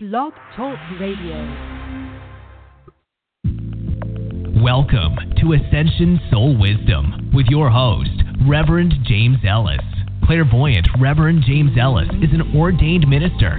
Blog Talk Radio. Welcome to Ascension Soul Wisdom with your host, Reverend James Ellis. Clairvoyant Reverend James Ellis is an ordained minister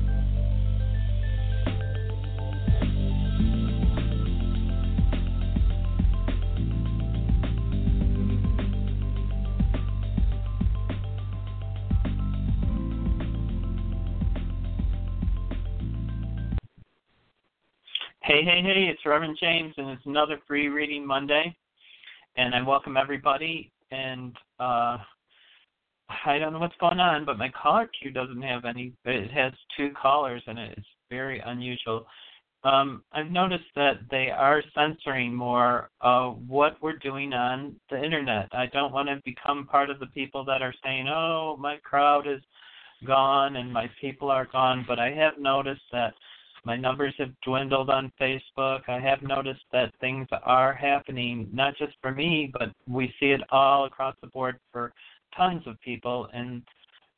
Hey, hey, hey, it's Reverend James, and it's another free reading Monday. And I welcome everybody. And uh, I don't know what's going on, but my caller queue doesn't have any, it has two callers, and it's very unusual. Um, I've noticed that they are censoring more of what we're doing on the internet. I don't want to become part of the people that are saying, oh, my crowd is gone and my people are gone, but I have noticed that my numbers have dwindled on Facebook. I have noticed that things are happening, not just for me, but we see it all across the board for tons of people. And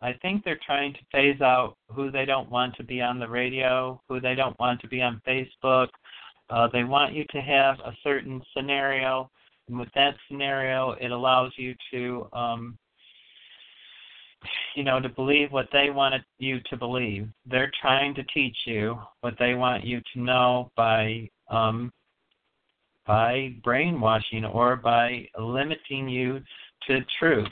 I think they're trying to phase out who they don't want to be on the radio, who they don't want to be on Facebook. Uh, they want you to have a certain scenario. And with that scenario, it allows you to um, you know, to believe what they want you to believe. They're trying to teach you what they want you to know by um, by brainwashing or by limiting you to truth.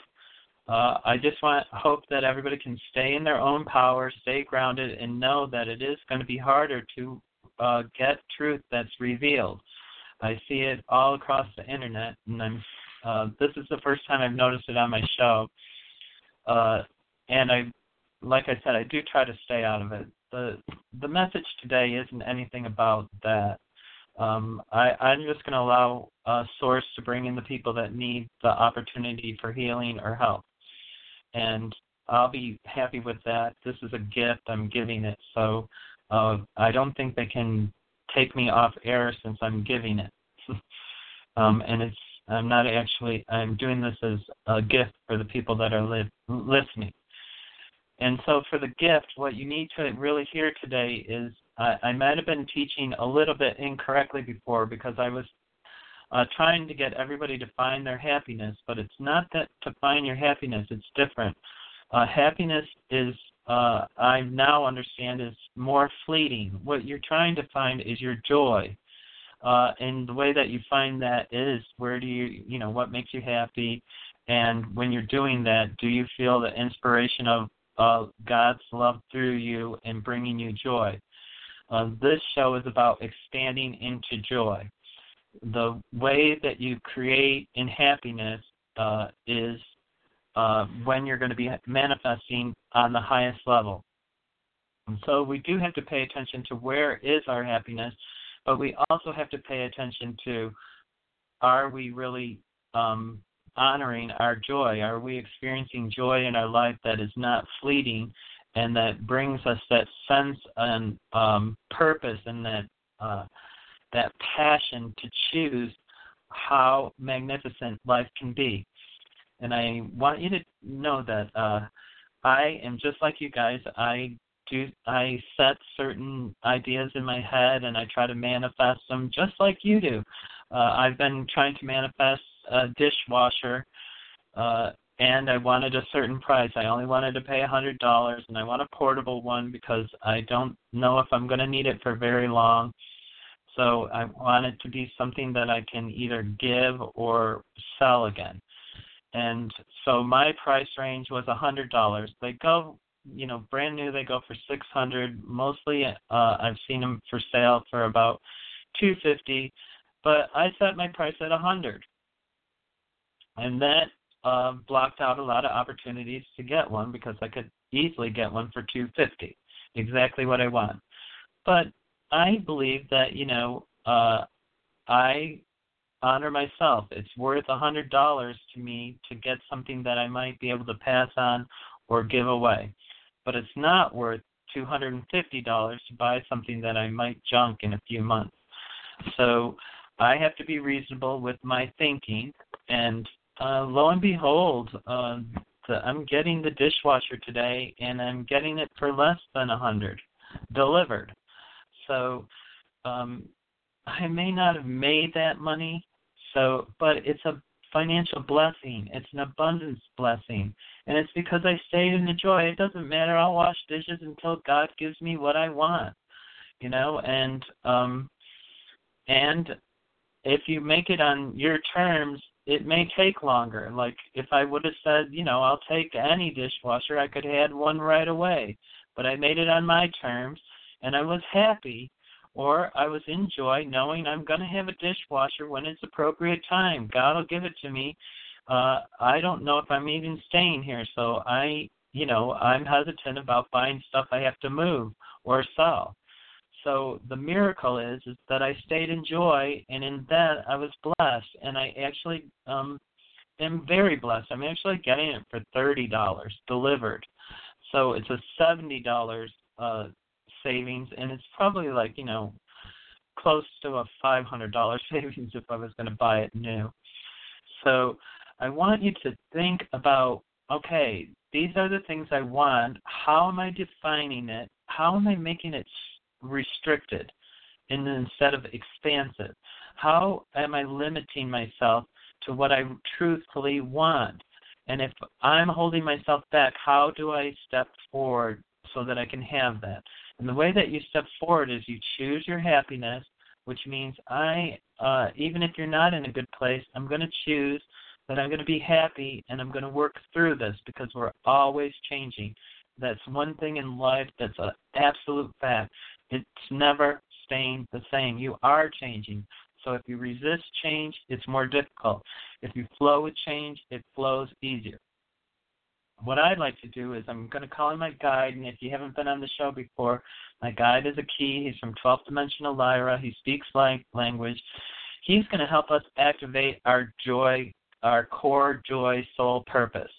Uh, I just want hope that everybody can stay in their own power, stay grounded, and know that it is going to be harder to uh, get truth that's revealed. I see it all across the internet, and I'm. Uh, this is the first time I've noticed it on my show uh, and I, like I said, I do try to stay out of it. the The message today isn't anything about that. Um, I, I'm just going to allow a source to bring in the people that need the opportunity for healing or help, and I'll be happy with that. This is a gift I'm giving it, so uh, I don't think they can take me off air since I'm giving it. um, and it's I'm not actually. I'm doing this as a gift for the people that are li- listening. And so, for the gift, what you need to really hear today is I, I might have been teaching a little bit incorrectly before because I was uh, trying to get everybody to find their happiness, but it's not that to find your happiness. It's different. Uh, happiness is uh, I now understand is more fleeting. What you're trying to find is your joy. Uh, and the way that you find that is where do you, you know, what makes you happy? And when you're doing that, do you feel the inspiration of uh, God's love through you and bringing you joy? Uh, this show is about expanding into joy. The way that you create in happiness uh, is uh, when you're going to be manifesting on the highest level. And so we do have to pay attention to where is our happiness but we also have to pay attention to are we really um, honoring our joy? Are we experiencing joy in our life that is not fleeting and that brings us that sense and um, purpose and that uh, that passion to choose how magnificent life can be? And I want you to know that uh, I am just like you guys. I do I set certain ideas in my head and I try to manifest them just like you do. Uh, I've been trying to manifest a dishwasher, uh, and I wanted a certain price. I only wanted to pay a hundred dollars, and I want a portable one because I don't know if I'm going to need it for very long. So I want it to be something that I can either give or sell again. And so my price range was a hundred dollars. They go you know brand new they go for 600 mostly uh i've seen them for sale for about 250 but i set my price at 100 and that uh blocked out a lot of opportunities to get one because i could easily get one for 250 exactly what i want but i believe that you know uh i honor myself. It's worth a hundred dollars to me to get something that I might be able to pass on or give away. But it's not worth two hundred and fifty dollars to buy something that I might junk in a few months. So I have to be reasonable with my thinking and uh, lo and behold, uh, the, I'm getting the dishwasher today, and I'm getting it for less than a hundred delivered. So um, I may not have made that money, so but it's a financial blessing. It's an abundance blessing, and it's because I stayed in the joy. It doesn't matter. I'll wash dishes until God gives me what I want, you know. And um, and if you make it on your terms, it may take longer. Like if I would have said, you know, I'll take any dishwasher, I could have had one right away. But I made it on my terms and I was happy or I was in joy knowing I'm gonna have a dishwasher when it's appropriate time. God will give it to me. Uh I don't know if I'm even staying here, so I you know, I'm hesitant about buying stuff I have to move or sell. So the miracle is is that I stayed in joy, and in that I was blessed, and I actually um, am very blessed. I'm actually getting it for thirty dollars delivered, so it's a seventy dollars uh, savings, and it's probably like you know close to a five hundred dollar savings if I was going to buy it new. So I want you to think about okay, these are the things I want. How am I defining it? How am I making it restricted and instead of expansive? How am I limiting myself to what I truthfully want? And if I'm holding myself back, how do I step forward so that I can have that? And the way that you step forward is you choose your happiness, which means I, uh, even if you're not in a good place, I'm going to choose that I'm going to be happy and I'm going to work through this because we're always changing. That's one thing in life that's an absolute fact. It's never staying the same. You are changing. So if you resist change, it's more difficult. If you flow with change, it flows easier. What I'd like to do is I'm going to call in my guide, and if you haven't been on the show before, my guide is a key. He's from 12th Dimensional Lyra. He speaks like language. He's going to help us activate our joy, our core joy soul purpose,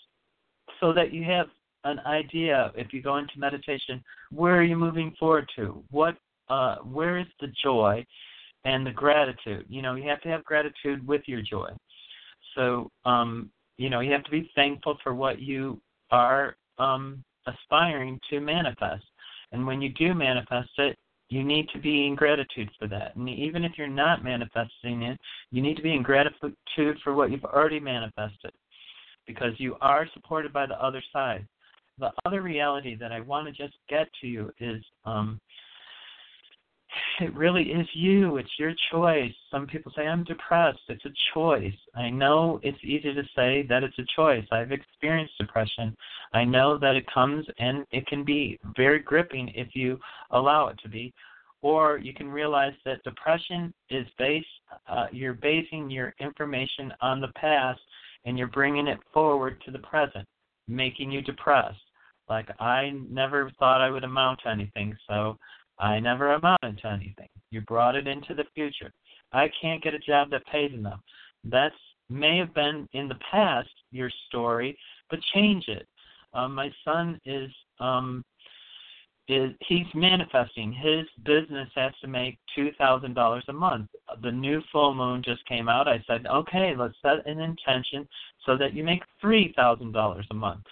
so that you have an idea if you go into meditation where are you moving forward to what uh where is the joy and the gratitude you know you have to have gratitude with your joy so um you know you have to be thankful for what you are um aspiring to manifest. And when you do manifest it you need to be in gratitude for that. And even if you're not manifesting it you need to be in gratitude for what you've already manifested because you are supported by the other side. The other reality that I want to just get to you is um, it really is you. It's your choice. Some people say, I'm depressed. It's a choice. I know it's easy to say that it's a choice. I've experienced depression. I know that it comes and it can be very gripping if you allow it to be. Or you can realize that depression is based, uh, you're basing your information on the past and you're bringing it forward to the present making you depressed. Like I never thought I would amount to anything, so I never amounted to anything. You brought it into the future. I can't get a job that pays enough. That may have been in the past your story, but change it. Um, my son is um, is he's manifesting. His business has to make two thousand dollars a month. The new full moon just came out. I said, okay, let's set an intention so that you make three thousand dollars a month.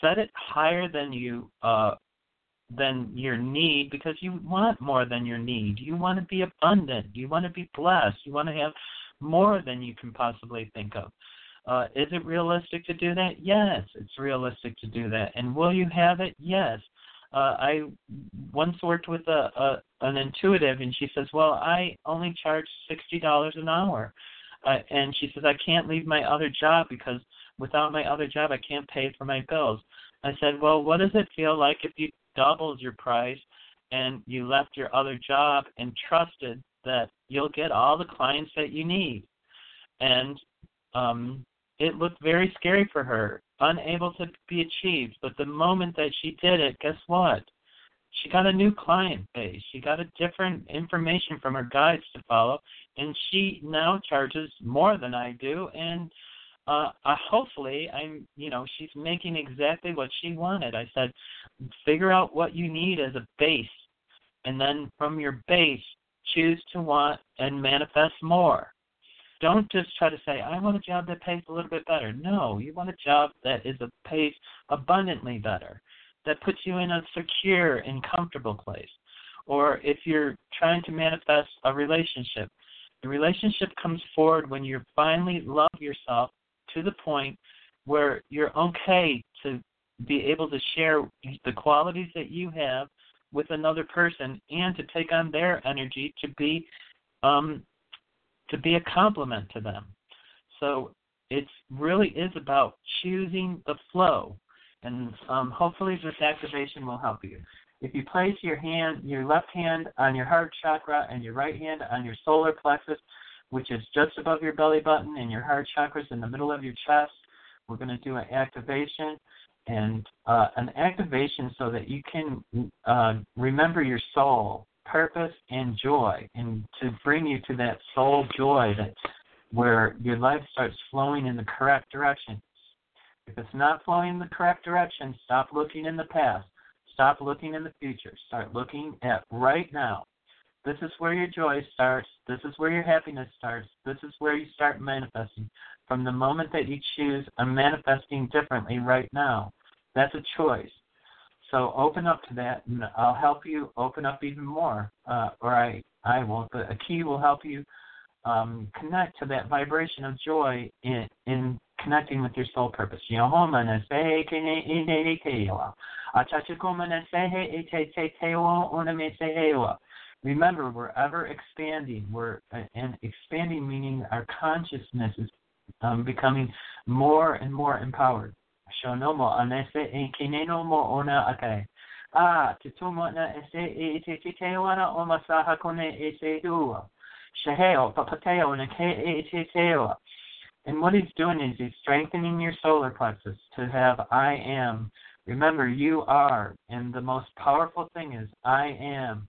Set it higher than you uh, than your need because you want more than your need. You want to be abundant. You want to be blessed. You want to have more than you can possibly think of. Uh, is it realistic to do that? Yes, it's realistic to do that. And will you have it? Yes. Uh, I once worked with a, a an intuitive, and she says, "Well, I only charge sixty dollars an hour," uh, and she says, "I can't leave my other job because without my other job, I can't pay for my bills." I said, "Well, what does it feel like if you doubled your price and you left your other job and trusted that you'll get all the clients that you need?" And um, it looked very scary for her unable to be achieved. But the moment that she did it, guess what? she got a new client base. She got a different information from her guides to follow, and she now charges more than I do. And uh, uh, hopefully, I'm, you know, she's making exactly what she wanted. I said, figure out what you need as a base, and then from your base, choose to want and manifest more. Don't just try to say, I want a job that pays a little bit better. No, you want a job that is a pays abundantly better that puts you in a secure and comfortable place. Or if you're trying to manifest a relationship, the relationship comes forward when you finally love yourself to the point where you're okay to be able to share the qualities that you have with another person and to take on their energy to be um to be a complement to them. So it really is about choosing the flow and um, hopefully this activation will help you. If you place your hand, your left hand on your heart chakra and your right hand on your solar plexus, which is just above your belly button, and your heart chakra is in the middle of your chest, we're going to do an activation and uh, an activation so that you can uh, remember your soul, purpose, and joy, and to bring you to that soul joy that where your life starts flowing in the correct direction. If it's not flowing in the correct direction, stop looking in the past. Stop looking in the future. Start looking at right now. This is where your joy starts. This is where your happiness starts. This is where you start manifesting. From the moment that you choose, I'm manifesting differently right now. That's a choice. So open up to that, and I'll help you open up even more. Uh, or I, I will. But a key will help you um, connect to that vibration of joy in, in connecting with your soul purpose. Remember, we're ever expanding. We're and expanding meaning our consciousness is um, becoming more and more empowered. Shonomo anese inkineno mo ona akai. Ah, na ese e te te te wana o masaha kone ese dua. Shaheo papateo na ke e te te and what he's doing is he's strengthening your solar plexus to have I am. Remember, you are. And the most powerful thing is I am.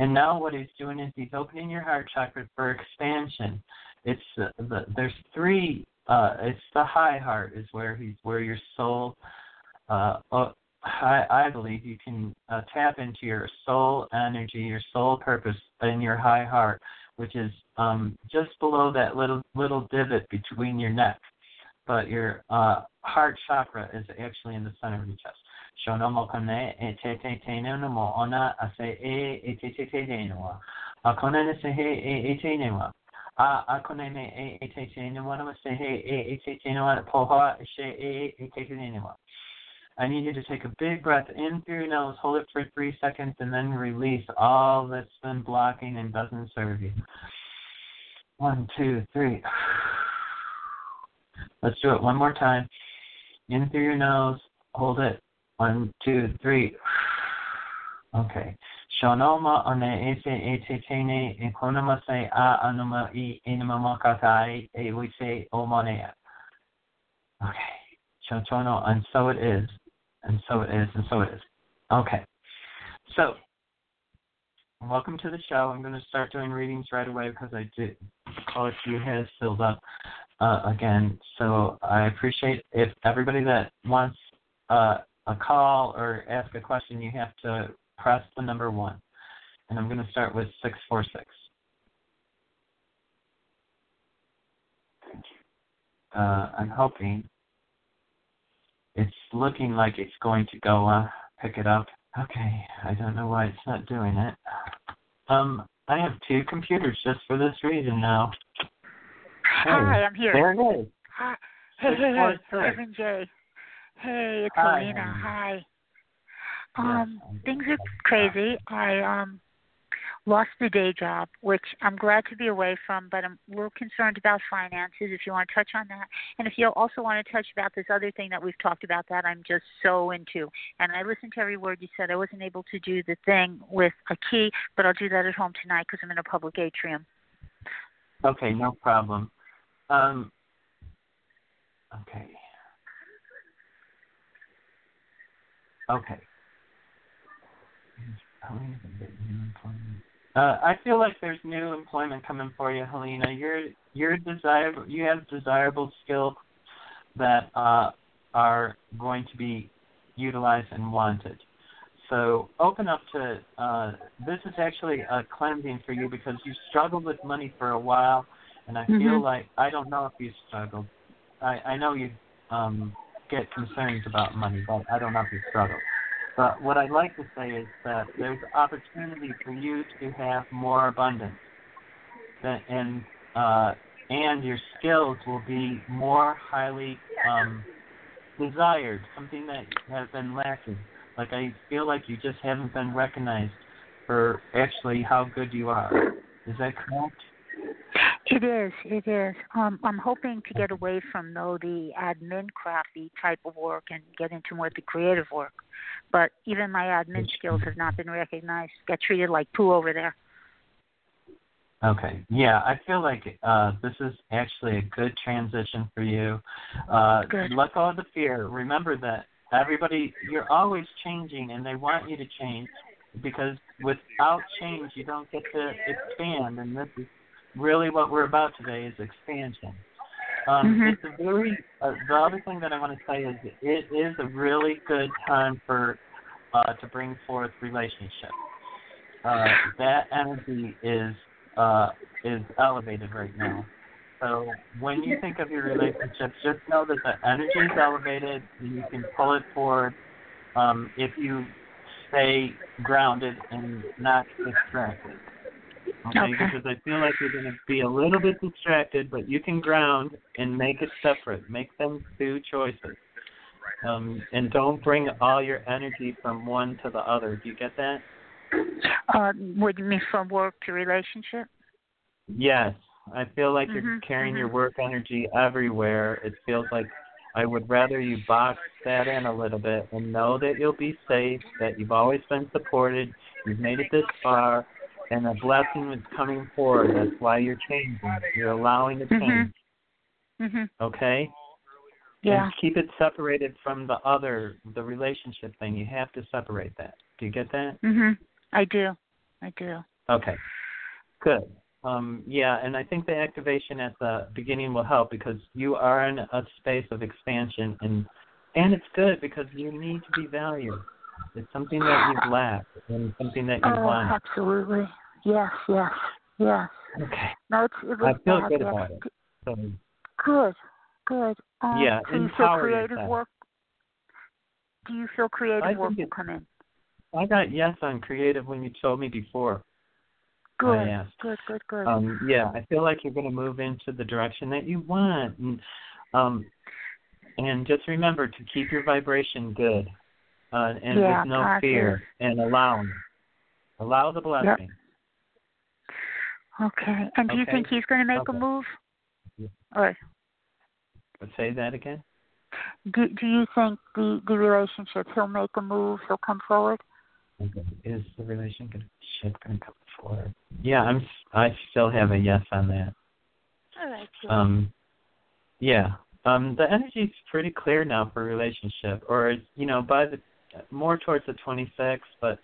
And now what he's doing is he's opening your heart chakra for expansion. It's uh, the there's three. Uh, it's the high heart is where he's where your soul. Uh, I, I believe you can uh, tap into your soul energy, your soul purpose in your high heart which is um, just below that little little divot between your neck. But your uh, heart chakra is actually in the center of your chest. Shonomo kane e te te te no mo ona ase e e te te te de no. Akone ne se he e e te ne wa. A akone ne e e te te ne wa no se he e e te te no wa poha she e e te te ne wa. I need you to take a big breath in through your nose, hold it for three seconds, and then release all that's been blocking and doesn't serve you. One, two, three. Let's do it one more time. In through your nose, hold it. One, two, three. Okay. Shonoma one ese ete tene ekonoma se a anoma i inama makatai e wise omonea. Okay. Shotono, and so it is and so it is, and so it is. Okay. So, welcome to the show. I'm going to start doing readings right away because I did call it few has filled up uh, again. So I appreciate if everybody that wants uh, a call or ask a question, you have to press the number one. And I'm going to start with 646. Uh, I'm hoping it's looking like it's going to go uh, pick it up. Okay, I don't know why it's not doing it. Um, I have two computers just for this reason now. Hey, Hi, I'm here. There it is. Hi. Hey, hey, hey, Evan J. Hey, Karina. Hi. hi. Um, yes, things are crazy. I um lost the day job, which I'm glad to be away from, but I'm a little concerned about finances. If you want to touch on that, and if you also want to touch about this other thing that we've talked about, that I'm just so into. And I listened to every word you said. I wasn't able to do the thing with a key, but I'll do that at home tonight because I'm in a public atrium. Okay, no problem. Um, okay. Okay. Uh, I feel like there's new employment coming for you, Helena. You're you're desirable. You have desirable skills that uh, are going to be utilized and wanted. So open up to uh, this is actually a cleansing for you because you struggled with money for a while, and I mm-hmm. feel like I don't know if you struggled. I I know you um, get concerns about money, but I don't if you struggle. But what I'd like to say is that there's opportunity for you to have more abundance, and uh, and your skills will be more highly um, desired, something that has been lacking. Like I feel like you just haven't been recognized for actually how good you are. Is that correct? It is. It is. Um, I'm hoping to get away from though the admin crafty type of work and get into more of the creative work. But even my admin skills have not been recognized. Get treated like poo over there. Okay. Yeah, I feel like uh, this is actually a good transition for you. Uh, good. Let go of the fear. Remember that everybody, you're always changing, and they want you to change because without change, you don't get to expand. And this is really what we're about today is expansion. Um, mm-hmm. It's a very. Uh, the other thing that I want to say is it is a really good time for uh, to bring forth relationships. Uh, that energy is uh, is elevated right now. So when you think of your relationships, just know that the energy is elevated and you can pull it forward um, if you stay grounded and not distracted. Okay, okay. because I feel like you're going to be a little bit distracted, but you can ground and make it separate. Make them two choices. Um, and don't bring all your energy from one to the other. Do you get that? Uh, what do you mean from work to relationship? Yes. I feel like mm-hmm, you're carrying mm-hmm. your work energy everywhere. It feels like I would rather you box that in a little bit and know that you'll be safe, that you've always been supported, you've made it this far, and a blessing is coming forward. That's why you're changing. You're allowing the change. Mm-hmm. Mm-hmm. Okay? Yeah. And keep it separated from the other, the relationship thing. You have to separate that. Do you get that? Mhm. I do. I do. Okay. Good. Um, yeah, and I think the activation at the beginning will help because you are in a space of expansion, and and it's good because you need to be valued. It's something that you've lacked and something that you oh, want. Absolutely. Yes. Yes. Yes. Okay. No, it's, it was I feel good about it. So, Good. Good. Um, Yeah, do you feel creative yourself. work? Do you feel creative I work will it- come in? I got yes on creative when you told me before. Good. Good. Good. Good. Um, yeah, I feel like you're going to move into the direction that you want, and um, and just remember to keep your vibration good, uh, and Yeah, with no fear, and allowing, allow the blessing. Okay. And do you think he's going to make Okay. a move? Yeah. Or But say that again. do do you think the the relationship he'll make a move? He'll come forward? Okay. Is the relationship going to come forward? Yeah, I'm. I still have a yes on that. All right. Good. Um, yeah. Um, the energy's pretty clear now for relationship, or you know, by the more towards the 26th, but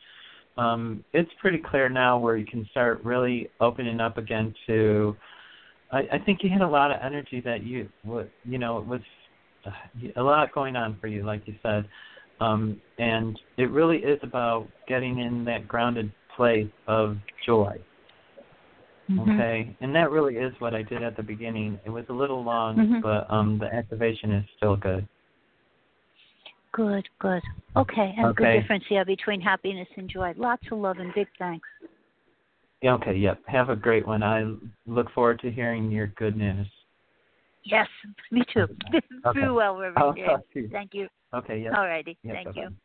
um, it's pretty clear now where you can start really opening up again to. I, I think you had a lot of energy that you, you know, it was a lot going on for you, like you said, um, and it really is about getting in that grounded place of joy. Mhm. Okay, and that really is what I did at the beginning. It was a little long, Mhm. but um, the activation is still good. Good. Good. Okay. And Okay. good difference, yeah, between happiness and joy. Lots of love and big thanks. Yeah, okay, yep. Have a great one. I look forward to hearing your good news. Yes. Me too. Okay. Do well, I'll Reverend James. talk to you. Thank you. Okay, yep. All righty. Yep, Thank bye-bye. you.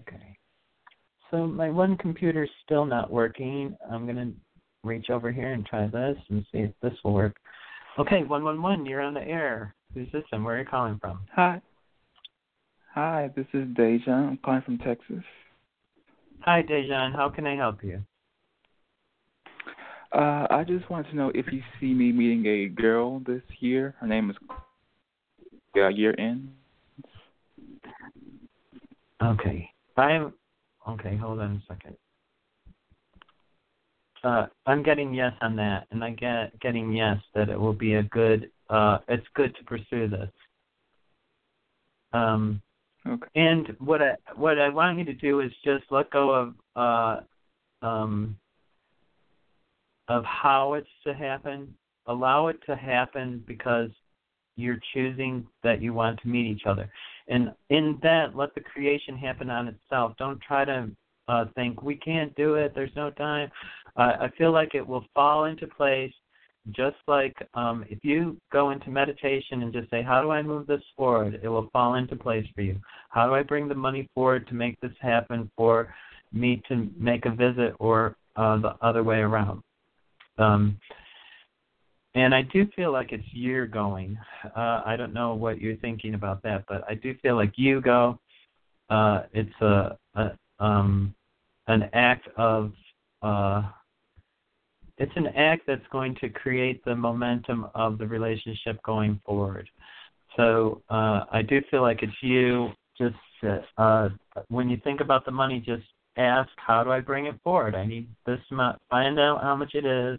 Okay. so my one computer's still not working. I'm gonna reach over here and try this and see if this will work. Okay, one one one, you're on the air. Who's this and where are you calling from? Hi. Hi, this is Dejan. I'm calling from Texas. Hi Dejan, how can I help you? Uh, I just wanted to know if you see me meeting a girl this year. Her name is uh, year end. Okay. I'm okay, hold on a second. Uh, I'm getting yes on that, and I get getting yes that it will be a good. Uh, it's good to pursue this. Um, okay. And what I what I want you to do is just let go of uh, um, of how it's to happen. Allow it to happen because you're choosing that you want to meet each other. And in that, let the creation happen on itself. Don't try to uh, think we can't do it. There's no time. Uh, I feel like it will fall into place. Just like um, if you go into meditation and just say, "How do I move this forward?" It will fall into place for you. How do I bring the money forward to make this happen for me to make a visit, or uh, the other way around? Um, and I do feel like it's you're going. Uh, I don't know what you're thinking about that, but I do feel like you go. Uh, it's a, a um, an act of uh, it's an act that's going to create the momentum of the relationship going forward. So uh, I do feel like it's you. Just uh, when you think about the money, just ask, how do I bring it forward? I need this amount. Find out how much it is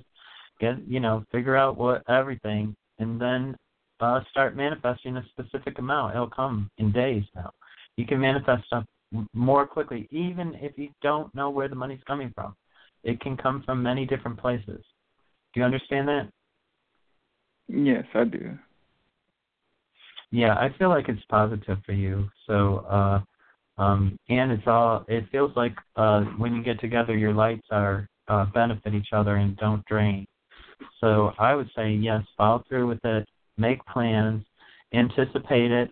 get you know figure out what everything and then uh start manifesting a specific amount it'll come in days now you can manifest stuff more quickly even if you don't know where the money's coming from it can come from many different places. Do you understand that? Yes i do. Yeah i feel like it's positive for you. So uh um and it's all it feels like uh when you get together your lights are uh benefit each other and don't drain. So I would say yes, follow through with it, make plans, anticipate it,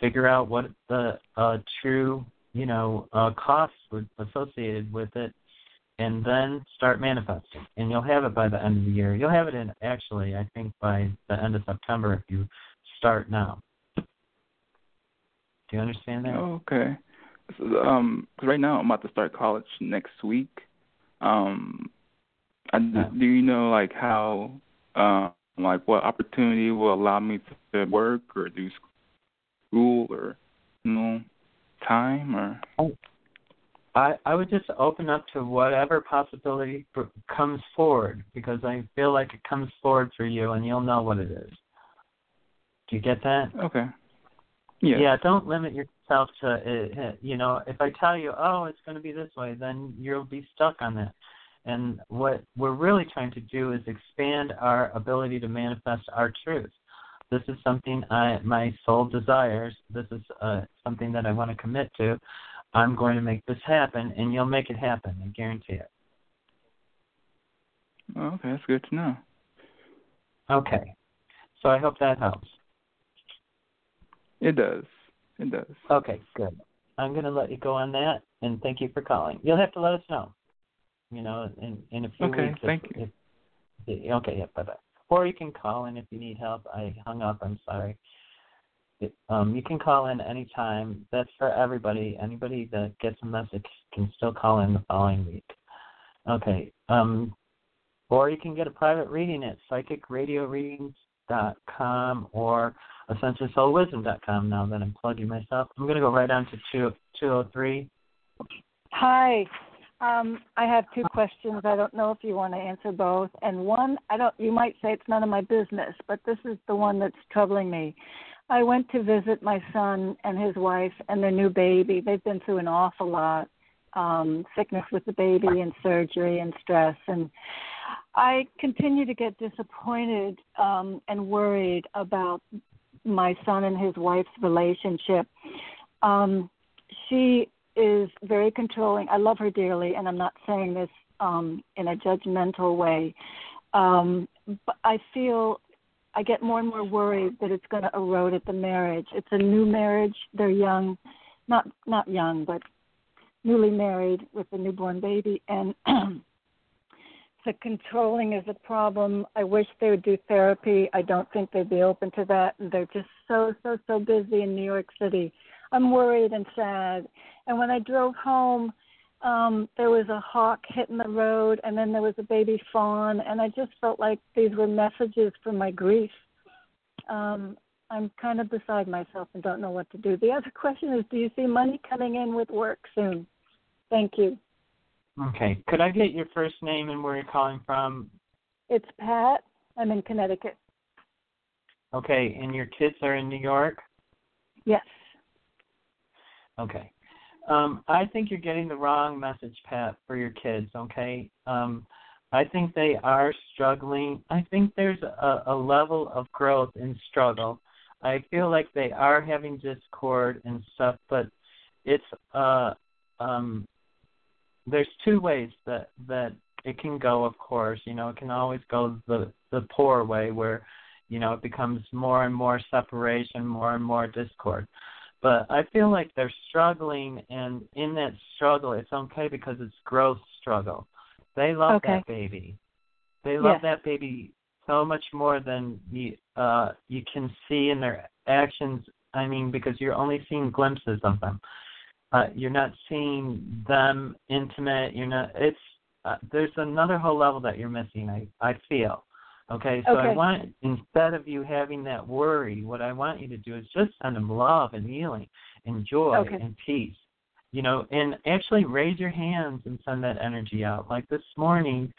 figure out what the uh, true you know uh, costs would associated with it, and then start manifesting. And you'll have it by the end of the year. You'll have it in actually, I think, by the end of September if you start now. Do you understand that? Oh, okay. So, um, cause right now I'm about to start college next week. Um, I, do you know like how uh, like what opportunity will allow me to work or do school or you know time or I I would just open up to whatever possibility comes forward because I feel like it comes forward for you and you'll know what it is. Do you get that? Okay. Yeah. Yeah. Don't limit yourself to it. You know, if I tell you, oh, it's going to be this way, then you'll be stuck on that. And what we're really trying to do is expand our ability to manifest our truth. This is something I, my soul desires. This is uh, something that I want to commit to. I'm going to make this happen, and you'll make it happen. I guarantee it. Oh, okay, that's good to know. Okay, so I hope that helps. It does. It does. Okay, good. I'm going to let you go on that, and thank you for calling. You'll have to let us know you know, in in a few okay, weeks. thank if, you. If, okay, yeah, bye bye. Or you can call in if you need help. I hung up. I'm sorry. Um, you can call in anytime. That's for everybody. Anybody that gets a message can still call in the following week. Okay. Um, or you can get a private reading at psychicradioreadings.com or ascensionsoulwisdom.com now that I'm plugging myself. I'm going to go right on to two, 203. Hi. Um, I have two questions. I don't know if you want to answer both. And one, I don't. You might say it's none of my business, but this is the one that's troubling me. I went to visit my son and his wife and their new baby. They've been through an awful lot, um, sickness with the baby and surgery and stress. And I continue to get disappointed um, and worried about my son and his wife's relationship. Um, she is very controlling. I love her dearly, and I'm not saying this um, in a judgmental way. Um, but I feel I get more and more worried that it's going to erode at the marriage. It's a new marriage. They're young, not not young, but newly married with a newborn baby, and the controlling is a problem. I wish they would do therapy. I don't think they'd be open to that. They're just so so so busy in New York City. I'm worried and sad. And when I drove home, um, there was a hawk hitting the road, and then there was a baby fawn, and I just felt like these were messages for my grief. Um, I'm kind of beside myself and don't know what to do. The other question is, do you see money coming in with work soon? Thank you. Okay. Could I get your first name and where you're calling from? It's Pat. I'm in Connecticut. Okay, and your kids are in New York? Yes. Okay. Um, I think you're getting the wrong message, Pat, for your kids, okay? Um, I think they are struggling. I think there's a, a level of growth in struggle. I feel like they are having discord and stuff, but it's uh um there's two ways that that it can go of course you know it can always go the the poor way where you know it becomes more and more separation more and more discord but i feel like they're struggling and in that struggle it's okay because it's growth struggle they love okay. that baby they love that baby so much more than you uh you can see in their actions i mean because you're only seeing glimpses of them uh, you're not seeing them intimate. You're not. It's uh, there's another whole level that you're missing. I I feel. Okay, so okay. I want instead of you having that worry, what I want you to do is just send them love and healing and joy okay. and peace. You know, and actually raise your hands and send that energy out. Like this morning,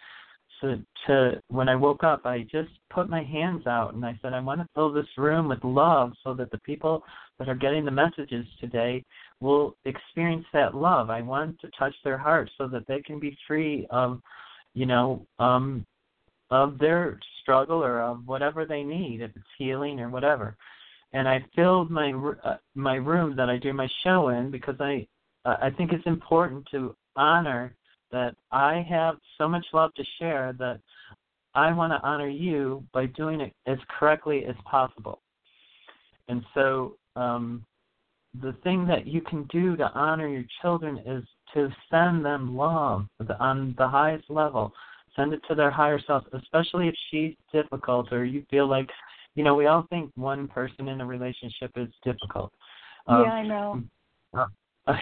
to to when I woke up, I just put my hands out and I said, I want to fill this room with love so that the people that are getting the messages today will experience that love. I want to touch their hearts so that they can be free of, you know, um, of their struggle or of whatever they need, if it's healing or whatever. And I filled my uh, my room that I do my show in because I uh, I think it's important to honor that I have so much love to share that I want to honor you by doing it as correctly as possible. And so um, the thing that you can do to honor your children is to send them love on the highest level. Send it to their higher self, especially if she's difficult or you feel like, you know, we all think one person in a relationship is difficult. Um, yeah, I know.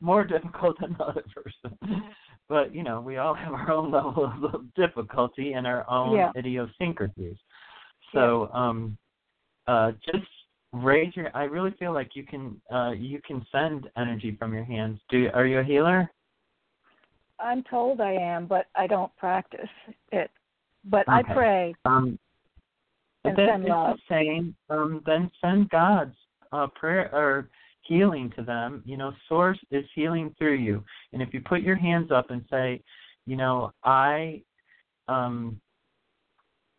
More difficult than the other person. But you know, we all have our own level of difficulty and our own yeah. idiosyncrasies. So yeah. um uh just raise your I really feel like you can uh you can send energy from your hands. Do are you a healer? I'm told I am, but I don't practice it. But okay. I pray. Um and then send love. the same. Um then send God's uh prayer or healing to them. You know, Source is healing through you. And if you put your hands up and say, you know, I um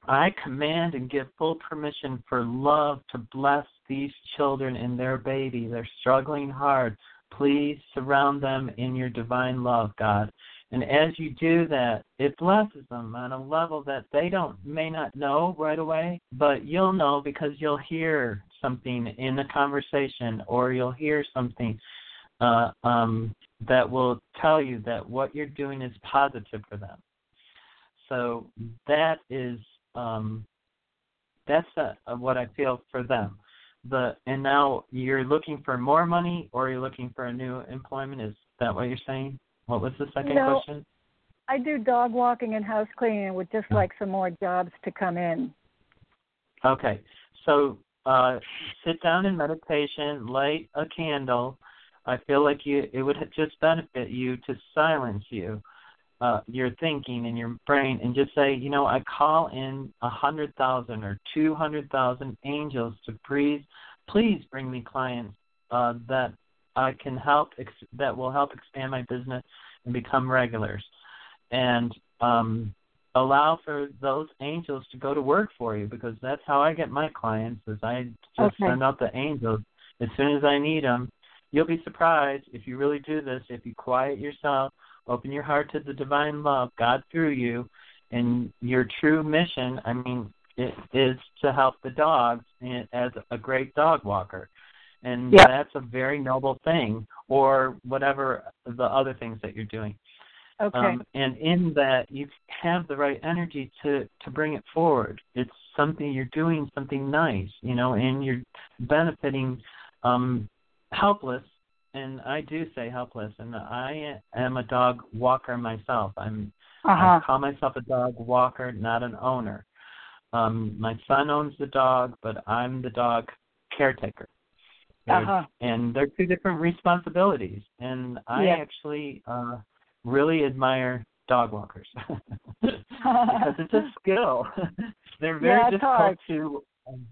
I command and give full permission for love to bless these children and their baby. They're struggling hard. Please surround them in your divine love, God. And as you do that, it blesses them on a level that they don't may not know right away, but you'll know because you'll hear something in the conversation or you'll hear something uh, um, that will tell you that what you're doing is positive for them. So that is um, that's a, a, what I feel for them. The and now you're looking for more money or you're looking for a new employment. Is that what you're saying? What was the second no, question? I do dog walking and house cleaning. Would just like some more jobs to come in. Okay, so uh, sit down in meditation, light a candle. I feel like you it would just benefit you to silence you, uh, your thinking and your brain, and just say, you know, I call in a hundred thousand or two hundred thousand angels to please, please bring me clients uh, that I can help ex- that will help expand my business and become regulars, and um, allow for those angels to go to work for you because that's how I get my clients. Is I just okay. send out the angels as soon as I need them. You'll be surprised if you really do this. If you quiet yourself, open your heart to the divine love, God through you, and your true mission. I mean, it is to help the dogs as a great dog walker and Yep. that's a very noble thing. Or whatever the other things that you're doing. Okay. Um, and in that, you have the right energy to to bring it forward. It's something you're doing something nice, you know, and you're benefiting um, helpless. And I do say helpless, and I am a dog walker myself. I'm uh huh. I call myself a dog walker, not an owner. Um, my son owns the dog, but I'm the dog caretaker. Uh-huh. And they're two different responsibilities. And I Yeah. actually uh, really admire dog walkers because it's a skill. they're very Yeah, difficult hard. to. Um,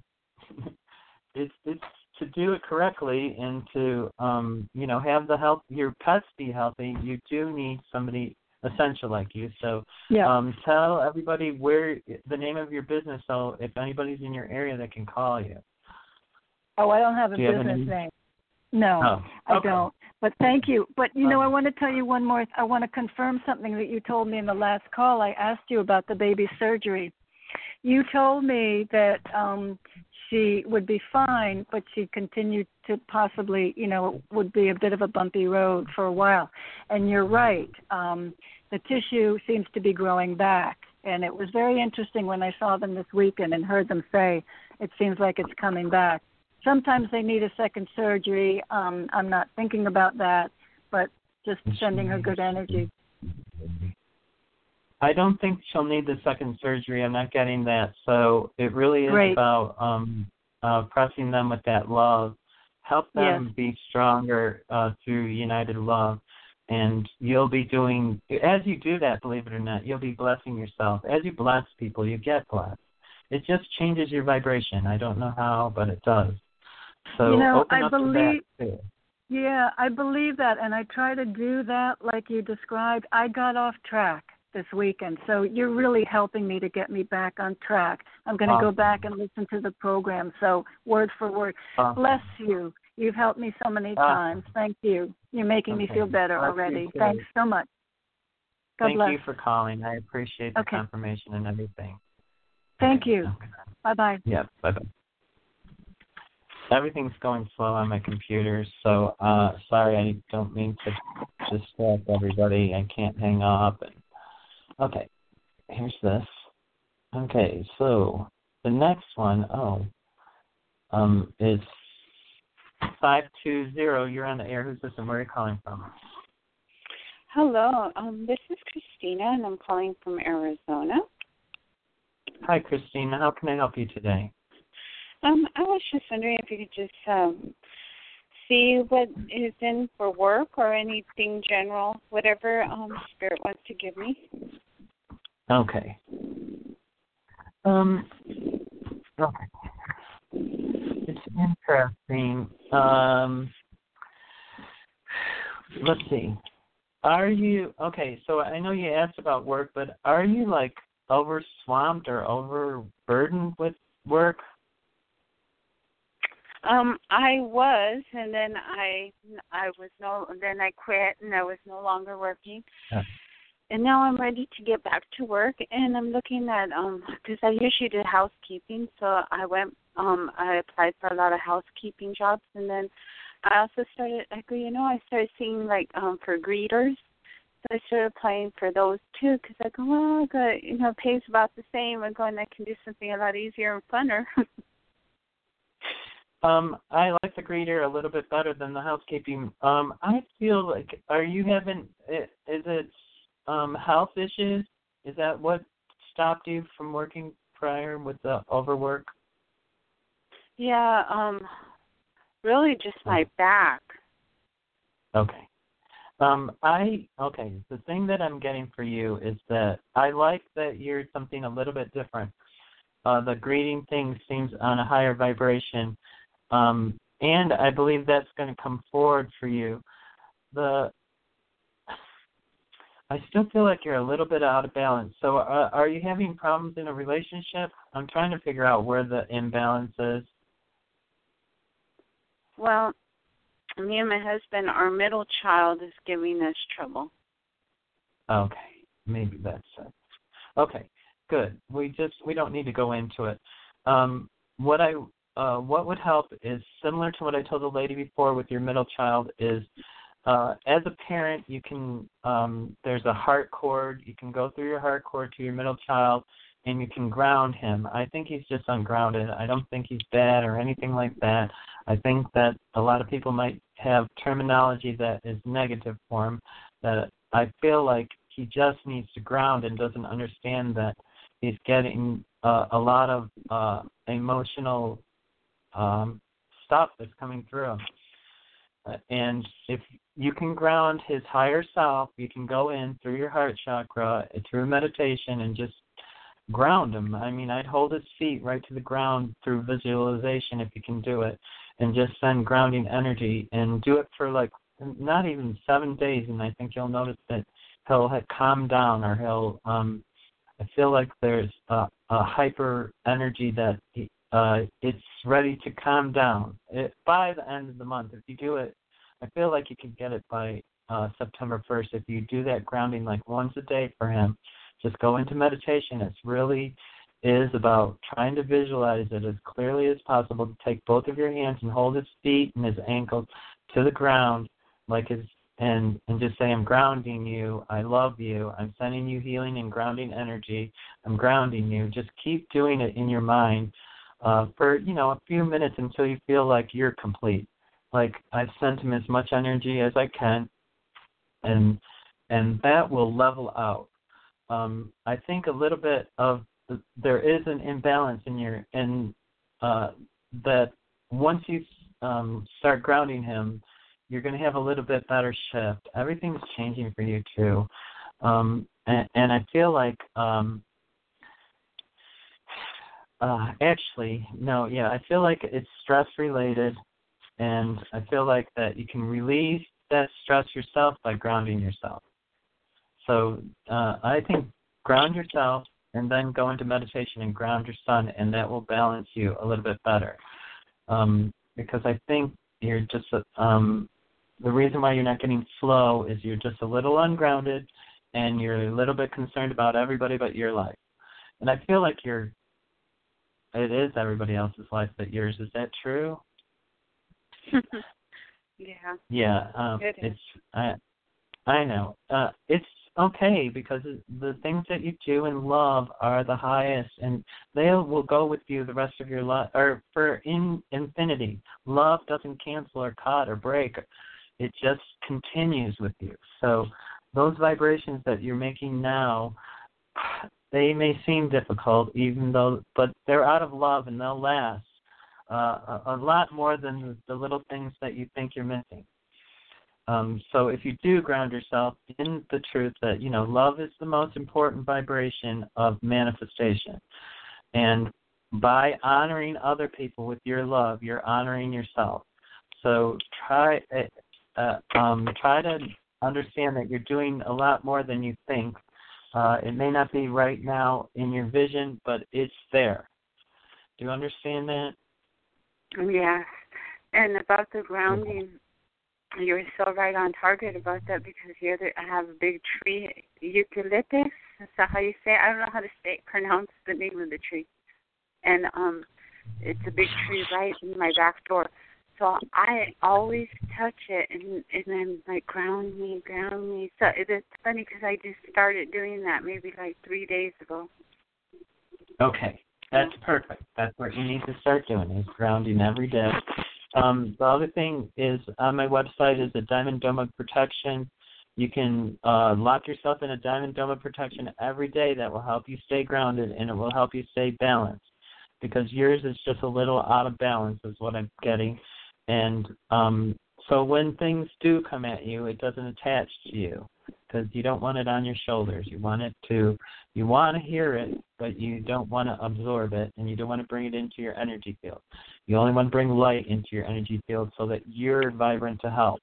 it's it's to do it correctly and to um you know have the health your pets be healthy. You do need somebody essential like you. So yeah. um, tell everybody where the name of your business, so if anybody's in your area, they can call you. oh, I don't have a do have business any- name. No. Oh, I don't. But thank you. But you know, Um, I want to tell you one more. I want to confirm something that you told me in the last call. I asked you about the baby's surgery. You told me that um she would be fine, but she continued to possibly, you know, would be a bit of a bumpy road for a while. And you're right. Um the tissue seems to be growing back. And it was very interesting when I saw them this weekend and heard them say it seems like it's coming back sometimes they need a second surgery. Um, I'm not thinking about that, but just sending her good energy. I don't think she'll need the second surgery. I'm not getting that. So it really is Great. about um uh pressing them with that love. Help them be stronger uh through united love. And you'll be doing as you do that, believe it or not, you'll be blessing yourself. As you bless people, you get blessed. It just changes your vibration. I don't know how, but it does. So You know, I to believe- too. Yeah, I believe that, and I try to do that like you described. I got off track this weekend, so you're really helping me to get me back on track. I'm going to go back and listen to the program, so word for word. Awesome. Bless you. You've helped me so many Awesome. times. Thank you. You're making me feel better I already. Thanks so much. God Thank bless. you for calling. I appreciate the Okay. confirmation and everything. Thank Okay. you. Okay. Bye bye. Yeah, bye bye. Everything's going slow on my computer, so uh sorry I don't mean to distract everybody. I can't hang up and okay. Here's this. Okay, so the next one, oh, um, is five two zero. You're on the air. Who's this and where are you calling from? Hello, um, this is Christina, and I'm calling from Arizona. Hi, Christina. How can I help you today? Um, I was just wondering if you could just um, see what is in for work or anything general, whatever um, Spirit wants to give me. Okay. Um. Okay. It's interesting. Um. Let's see. Are you okay? So I know you asked about work, but are you like over swamped or overburdened with work? Um, I was, and then I, I was no, then I quit, and I was no longer working. Yeah. And now I'm ready to get back to work, and I'm looking at um, because I usually did housekeeping, so I went, um, I applied for a lot of housekeeping jobs, and then I also started, like, you know, I started seeing like um for greeters. So I started applying for those too, because I go, well, I got, you know, pays about the same. I'm going, I can do something a lot easier and funner. Um, I like the greeter a little bit better than the housekeeping. Um, I feel like are you having is it um health issues? Is that what stopped you from working prior with the overwork? Yeah, um really just my back. Okay. Um, I okay. The thing that I'm getting for you is that I like that you're something a little bit different. Uh, the greeting thing seems on a higher vibration, um, and I believe that's going to come forward for you. The I still feel like you're a little bit out of balance. So, uh, are you having problems in a relationship? I'm trying to figure out where the imbalance is. Well, me and my husband, our middle child is giving us trouble. Okay, maybe that's it. Okay, good. We just we don't need to go into it. Um, what I uh, what would help is similar to what I told the lady before with your middle child is uh, as a parent you can um, there's a heart cord you can go through your heart cord to your middle child and you can ground him. I think he's just ungrounded. I don't think he's bad or anything like that. I think that a lot of people might have terminology that is negative for him. That I feel like he just needs to ground and doesn't understand that he's getting uh, a lot of uh, emotional um, stuff that's coming through. Uh, and if you can ground his higher self, you can go in through your heart chakra through meditation and just ground him. I mean, I'd hold his feet right to the ground through visualization if you can do it, and just send grounding energy and do it for like not even seven days, and I think you'll notice that he'll calm down or he'll. um I feel like there's a, a hyper energy that he, uh, it's ready to calm down. It, by the end of the month, if you do it, I feel like you can get it by uh, September 1st. If you do that grounding like once a day for him, just go into meditation. It's really is about trying to visualize it as clearly as possible to take both of your hands and hold his feet and his ankles to the ground like his and and just say i'm grounding you i love you i'm sending you healing and grounding energy i'm grounding you just keep doing it in your mind uh, for you know a few minutes until you feel like you're complete. Like I've sent him as much energy as I can, and and that will level out. Um, I think a little bit of there is an imbalance in your in uh, that once you um, start grounding him, you're going to have a little bit better shift. Everything's changing for you too, um, and, and I feel like um, uh, actually, no, yeah, I feel like it's stress related, and I feel like that you can release that stress yourself by grounding yourself. So uh, I think ground yourself and then go into meditation and ground your son, and that will balance you a little bit better. Um, because I think you're just um, the reason why you're not getting flow is you're just a little ungrounded, and you're a little bit concerned about everybody but your life. And I feel like you're it is everybody else's life but yours. Is that true? yeah. Yeah. Um, it is. It's I. I know. Uh, it's okay because the things that you do and love are the highest, and they will go with you the rest of your life, or for in infinity. Love doesn't cancel or cut or break; it just continues with you. So, those vibrations that you're making now, they may seem difficult, even though, but they're out of love and they'll last uh, a, a lot more than the little things that you think you're missing. Um, so if you do ground yourself in the truth that you know love is the most important vibration of manifestation, and by honoring other people with your love, you're honoring yourself. So try uh, um, try to understand that you're doing a lot more than you think uh, it may not be right now in your vision, but it's there. Do you understand that? Yes. And about the grounding, you're so right on target about that because the other I have a big tree, eucalyptus. Is that how you say it? I don't know how to say pronounce the name of the tree. And um it's a big tree right in my back door. So I always touch it and and then like ground me, ground me. So it's funny because I just started doing that maybe like three days ago. Okay, that's perfect. That's what you need to start doing is grounding every day. Um, the other thing is on my website is the diamond dome of protection. You can uh, lock yourself in a diamond dome of protection every day. That will help you stay grounded and it will help you stay balanced because yours is just a little out of balance, is what I'm getting. And um, so when things do come at you, it doesn't attach to you because you don't want it on your shoulders. You want it to, you want to hear it, but you don't want to absorb it, and you don't want to bring it into your energy field. You only want to bring light into your energy field so that you're vibrant to help.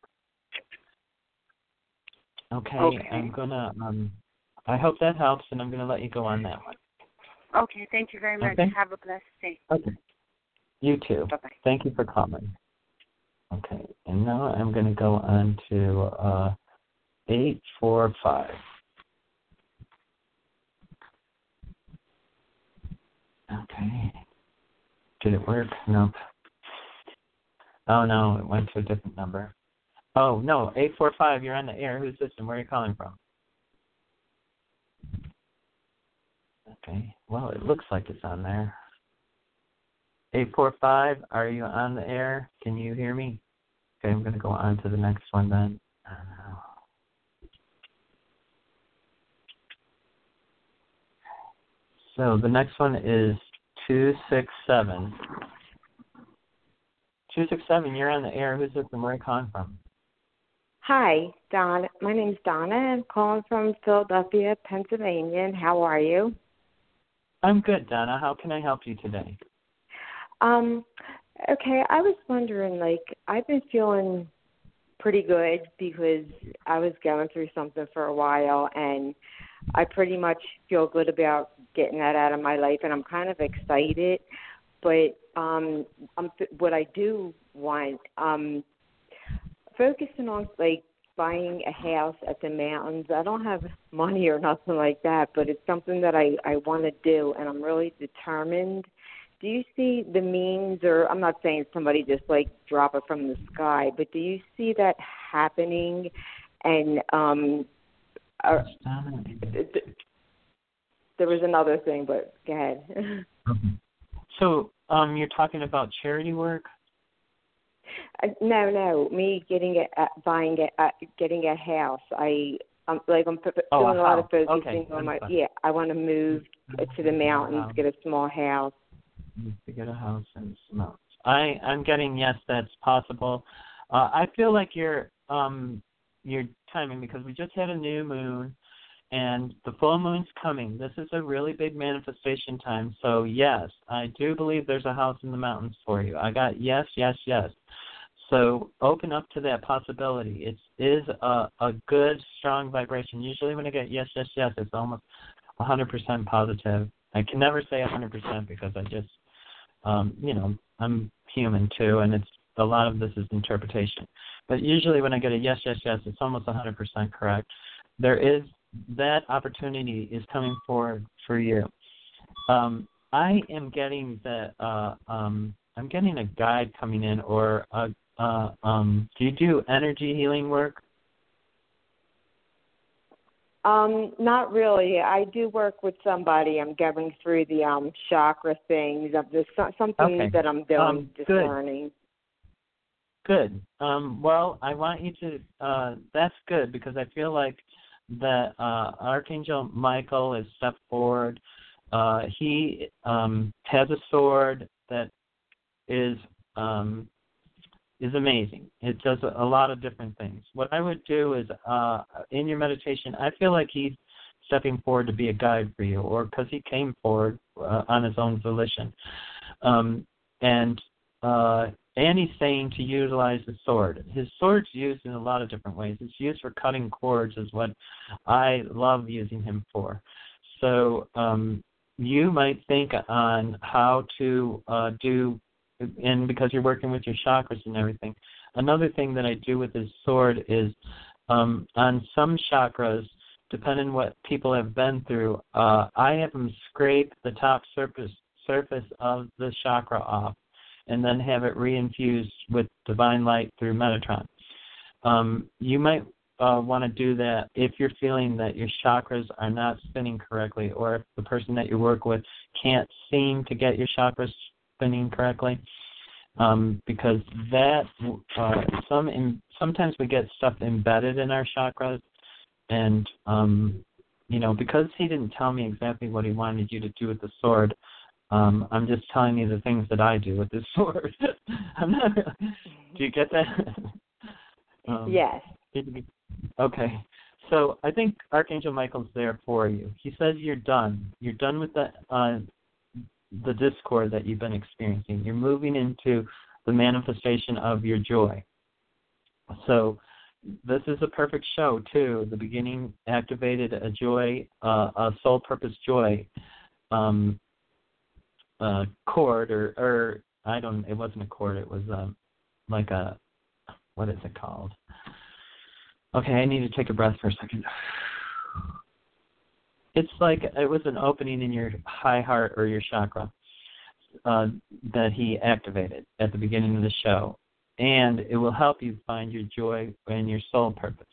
Okay, okay. I'm gonna. Um, I hope that helps, and I'm gonna let you go on that one. Okay, thank you very much. Okay. Have a blessed day. Okay. You too. Bye bye. Thank you for calling. Okay, and now I'm going to go on to uh, 845. Okay. Did it work? Nope. Oh no, it went to a different number. Oh no, eight four five. You're on the air. Who's this and where are you calling from? Okay. Well, it looks like it's on there. Eight four five. Are you on the air? Can you hear me? Okay, I'm gonna go on to the next one then. Uh, so the next one is two six seven. Two six seven. You're on the air. Who's this and where are you calling from? Hi, Don. My name's Donna. I'm calling from Philadelphia, Pennsylvania. And how are you? I'm good, Donna. How can I help you today? Um, okay, I was wondering, like, I've been feeling pretty good because I was going through something for a while, and I pretty much feel good about getting that out of my life, and I'm kind of excited. But um, I'm, what I do want, um, focusing on like buying a house at the mountains. I don't have money or nothing like that, but it's something that I I want to do, and I'm really determined. Do you see the means, or I'm not saying somebody just like drop it from the sky, but do you see that happening? And um, are, there was another thing, but go ahead. so, um, you're talking about charity work? Uh, no, no, me getting a uh, buying a uh, getting a house. I I'm like I'm doing oh, a, a lot of focusing okay. on my yeah. I want to move to the mountains, get a small house. To get a house in the mountains. I I'm getting yes, that's possible. Uh, I feel like you're um you're timing because we just had a new moon and the full moon's coming. This is a really big manifestation time. So yes, I do believe there's a house in the mountains for you. I got yes, yes, yes. So open up to that possibility. It is a, a good, strong vibration. Usually when I get yes, yes, yes, it's almost 100% positive. I can never say 100% because I just, um, you know, I'm human too, and it's a lot of this is interpretation. But usually when I get a yes, yes, yes, it's almost 100% correct. There is that opportunity is coming forward for you. Um, I am getting the uh, um, I'm getting a guide coming in, or a, uh, um, do you do energy healing work? Um, not really. I do work with somebody. I'm going through the um chakra things. Of this something okay. that I'm doing, um, just good. learning. Good. Um, well, I want you to. Uh, that's good because I feel like that uh, Archangel Michael has stepped forward. Uh, he um, has a sword that is um, is amazing. It does a lot of different things. What I would do is, uh, in your meditation, I feel like he's stepping forward to be a guide for you, or because he came forward uh, on his own volition. Um, and uh, and he's saying to utilize the sword. His sword's used in a lot of different ways. It's used for cutting cords, is what I love using him for. So um, you might think on how to uh, do and because you're working with your chakras and everything. Another thing that I do with this sword is um, on some chakras, depending what people have been through, uh, I have them scrape the top surface surface of the chakra off, and then have it reinfused with divine light through Metatron. Um, you might uh, want to do that if you're feeling that your chakras are not spinning correctly, or if the person that you work with can't seem to get your chakras spinning correctly um, because that uh, some in, sometimes we get stuff embedded in our chakras, and um, you know because he didn't tell me exactly what he wanted you to do with the sword. Um, I'm just telling you the things that I do with this sword. I'm not. Do you get that? um, yes. Okay. So I think Archangel Michael's there for you. He says you're done. You're done with the uh, the discord that you've been experiencing. You're moving into the manifestation of your joy. So this is a perfect show too. The beginning activated a joy, uh, a soul purpose joy um, uh, chord, or or I don't. It wasn't a chord. It was um, like a what is it called? Okay, I need to take a breath for a second it's like it was an opening in your high heart or your chakra. uh, that he activated at the beginning of the show, and it will help you find your joy and your soul purpose.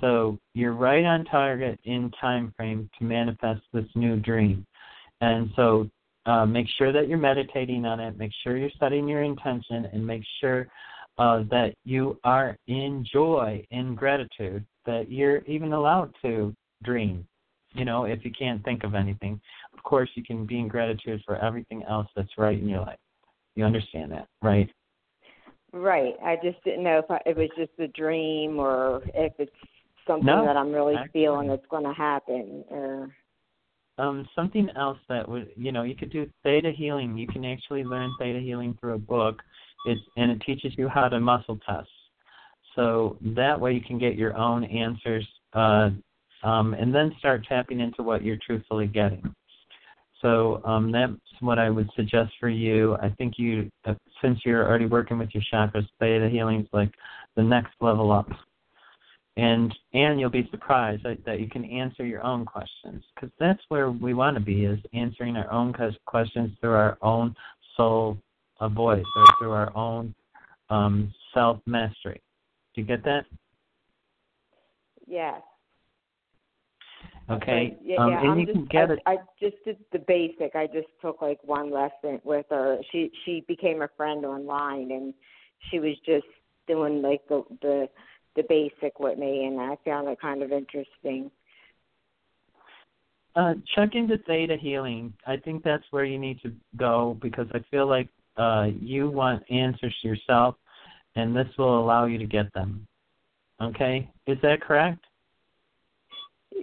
So you're right on target in time frame to manifest this new dream, and so uh, make sure that you're meditating on it. Make sure you're setting your intention, and make sure uh, that you are in joy, in gratitude, that you're even allowed to dream. You know, if you can't think of anything, of course you can be in gratitude for everything else that's right in your life. You understand that, right? Right. I just didn't know if I, it was just a dream or if it's something no, that I'm really actually. feeling that's going to happen. Or um, something else that would, you know, you could do theta healing. You can actually learn theta healing through a book. It's and it teaches you how to muscle test. So that way you can get your own answers uh, um, and then start tapping into what you're truthfully getting. So um, that's what I would suggest for you. I think you, uh, since you're already working with your chakras, theta healing is like the next level up. And and you'll be surprised that, that you can answer your own questions because that's where we want to be is answering our own questions through our own soul uh, voice or through our own um, self mastery. Do you get that? yes. Okay. Yeah, um, yeah. and I'm you just, can get I, it. I just did the basic. I just took like one lesson with her. She she became a friend online, and she was just doing like the the the basic with me, and I found it kind of interesting. Uh, check into theta healing. I think that's where you need to go because I feel like uh, you want answers yourself, and this will allow you to get them. Okay, is that correct?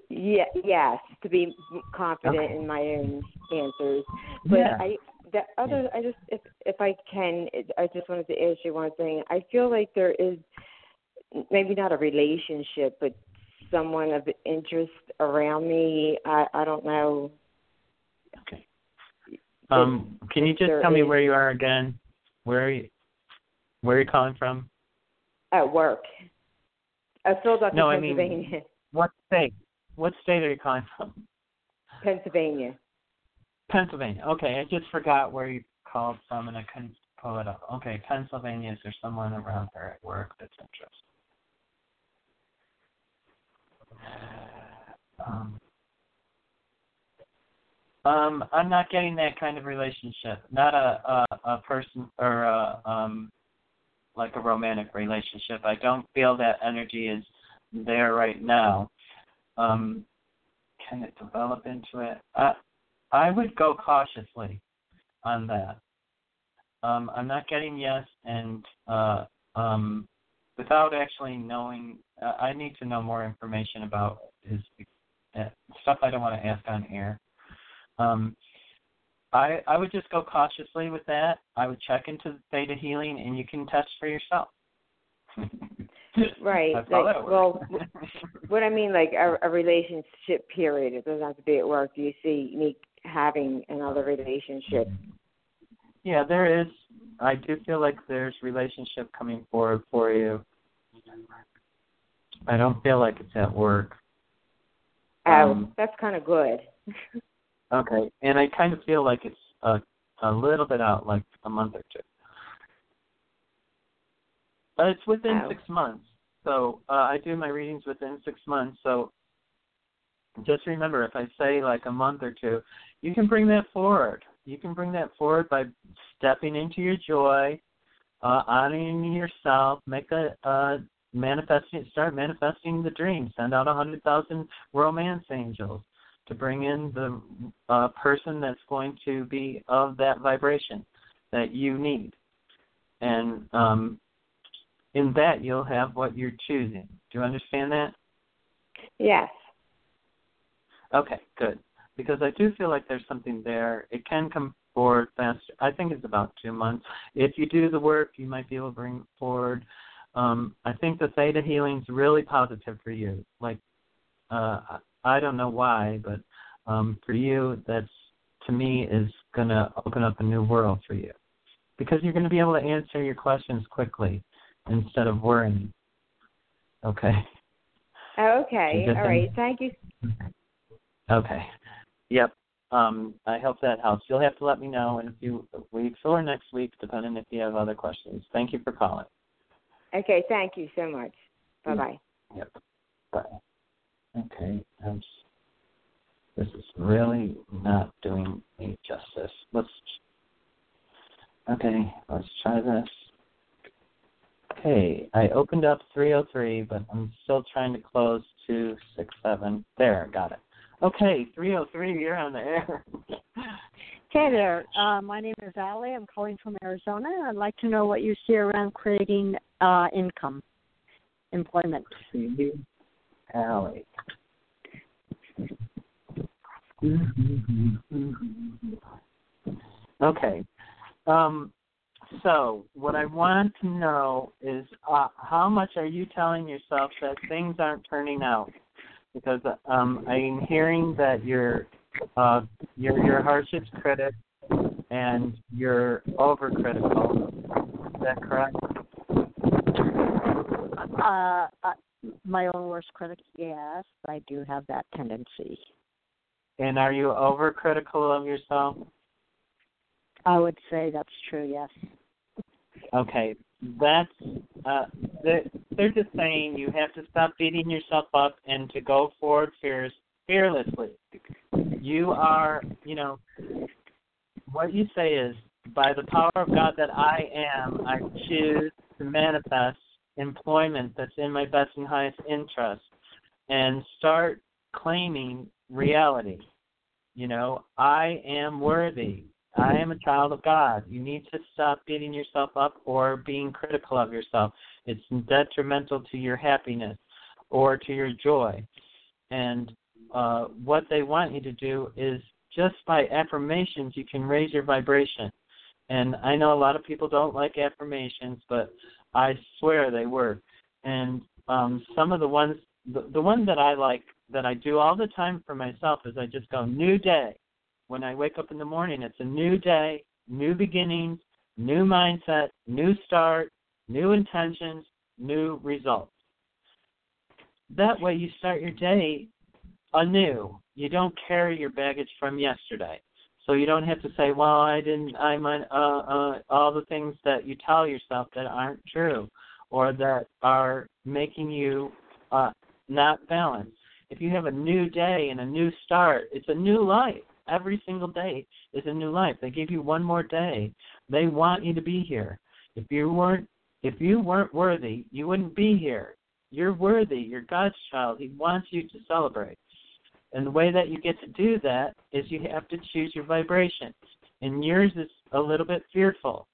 Yeah, yes, to be confident Okay. in my own answers. But yeah. I the other I just if if I can I just wanted to ask you one thing. I feel like there is maybe not a relationship but someone of interest around me. I I don't know. Okay. Um, can you just tell me where you are again? Where are you? Where are you calling from? At work. Uh, Philadelphia, No, I mean- Pennsylvania. What state? What state are you calling from? Pennsylvania. Pennsylvania. Okay, I just forgot where you called from, and I couldn't pull it up. Okay, Pennsylvania. Is there someone around there at work that's interested? Um, um, I'm not getting that kind of relationship. Not a a, a person or a, um, like a romantic relationship. I don't feel that energy is there right now. Um, can it develop into it? I I would go cautiously on that. Um, I'm not getting yes, and uh, um, without actually knowing, uh, I need to know more information about his uh, stuff. I don't want to ask on air. Um, I I would just go cautiously with that. I would check into the theta healing, and you can test for yourself. Right. That's like, well, what I mean, like a, a relationship period. It doesn't have to be at work. Do you see me having another relationship? Yeah, there is. I do feel like there's relationship coming forward for you. I don't feel like it's at work. Oh, Um, that's kind of good. Okay, and I kind of feel like it's a a little bit out, like a month or two. But it's within Oh. six months, so uh, I do my readings within six months. So just remember, if I say like a month or two, you can bring that forward. You can bring that forward by stepping into your joy, uh, honoring yourself, make a uh, manifesting, start manifesting the dream. Send out a hundred thousand romance angels to bring in the uh, person that's going to be of that vibration that you need, and um, in that you'll have what you're choosing. Do you understand that? Yes. Okay, good. Because I do feel like there's something there. It can come forward faster. I think it's about two months. If you do the work, you might be able to bring it forward. Um, I think the theta healing's really positive for you. Like, uh, I don't know why, but um, for you, that's to me is going to open up a new world for you because you're going to be able to answer your questions quickly instead of worrying. Okay. Okay. All right. Thank you. Okay. Yep. um, I hope that helps. You'll have to let me know in a few weeks or next week, depending if you have other questions. Thank you for calling. Okay, thank you so much. Bye bye. Yep. Bye. Okay. This is really not doing me justice. Let's. Okay, let's try this. Okay, I opened up 303, but I'm still trying to close 267. There, got it. Okay, 303, you're on the air. Hey there. Uh, my name is Allie. I'm calling from Arizona. I'd like to know what you see around creating uh, income, employment. See, Allie. Okay. Um, so, what I want to know is uh, how much are you telling yourself that things aren't turning out? Because um, I'm hearing that you're uh, you're your harshest critic and you're overcritical. Is that correct? Uh, uh, my own worst critic, yes, I do have that tendency. And are you overcritical of yourself? I would say that's true, yes. Okay, that's uh, they're, just saying you have to stop beating yourself up and to go forward fears fearlessly. You are, you know, what you say is by the power of God that I am, I choose to manifest employment that's in my best and highest interest, and start claiming reality. You know, I am worthy. I am a child of God. You need to stop beating yourself up or being critical of yourself. It's detrimental to your happiness or to your joy. And uh, what they want you to do is just by affirmations, you can raise your vibration. And I know a lot of people don't like affirmations, but I swear they work. And um, some of the ones, the, the one that I like, that I do all the time for myself, is I just go, new day when I wake up in the morning, it's a new day, new beginnings, new mindset, new start, new intentions, new results. That way, you start your day anew. You don't carry your baggage from yesterday. So you don't have to say, "Well, I didn't. I'm on uh, uh, all the things that you tell yourself that aren't true, or that are making you uh, not balanced." If you have a new day and a new start, it's a new life every single day is a new life. They give you one more day. They want you to be here. If you weren't if you weren't worthy, you wouldn't be here. You're worthy. You're God's child. He wants you to celebrate. And the way that you get to do that is you have to choose your vibration. And yours is a little bit fearful.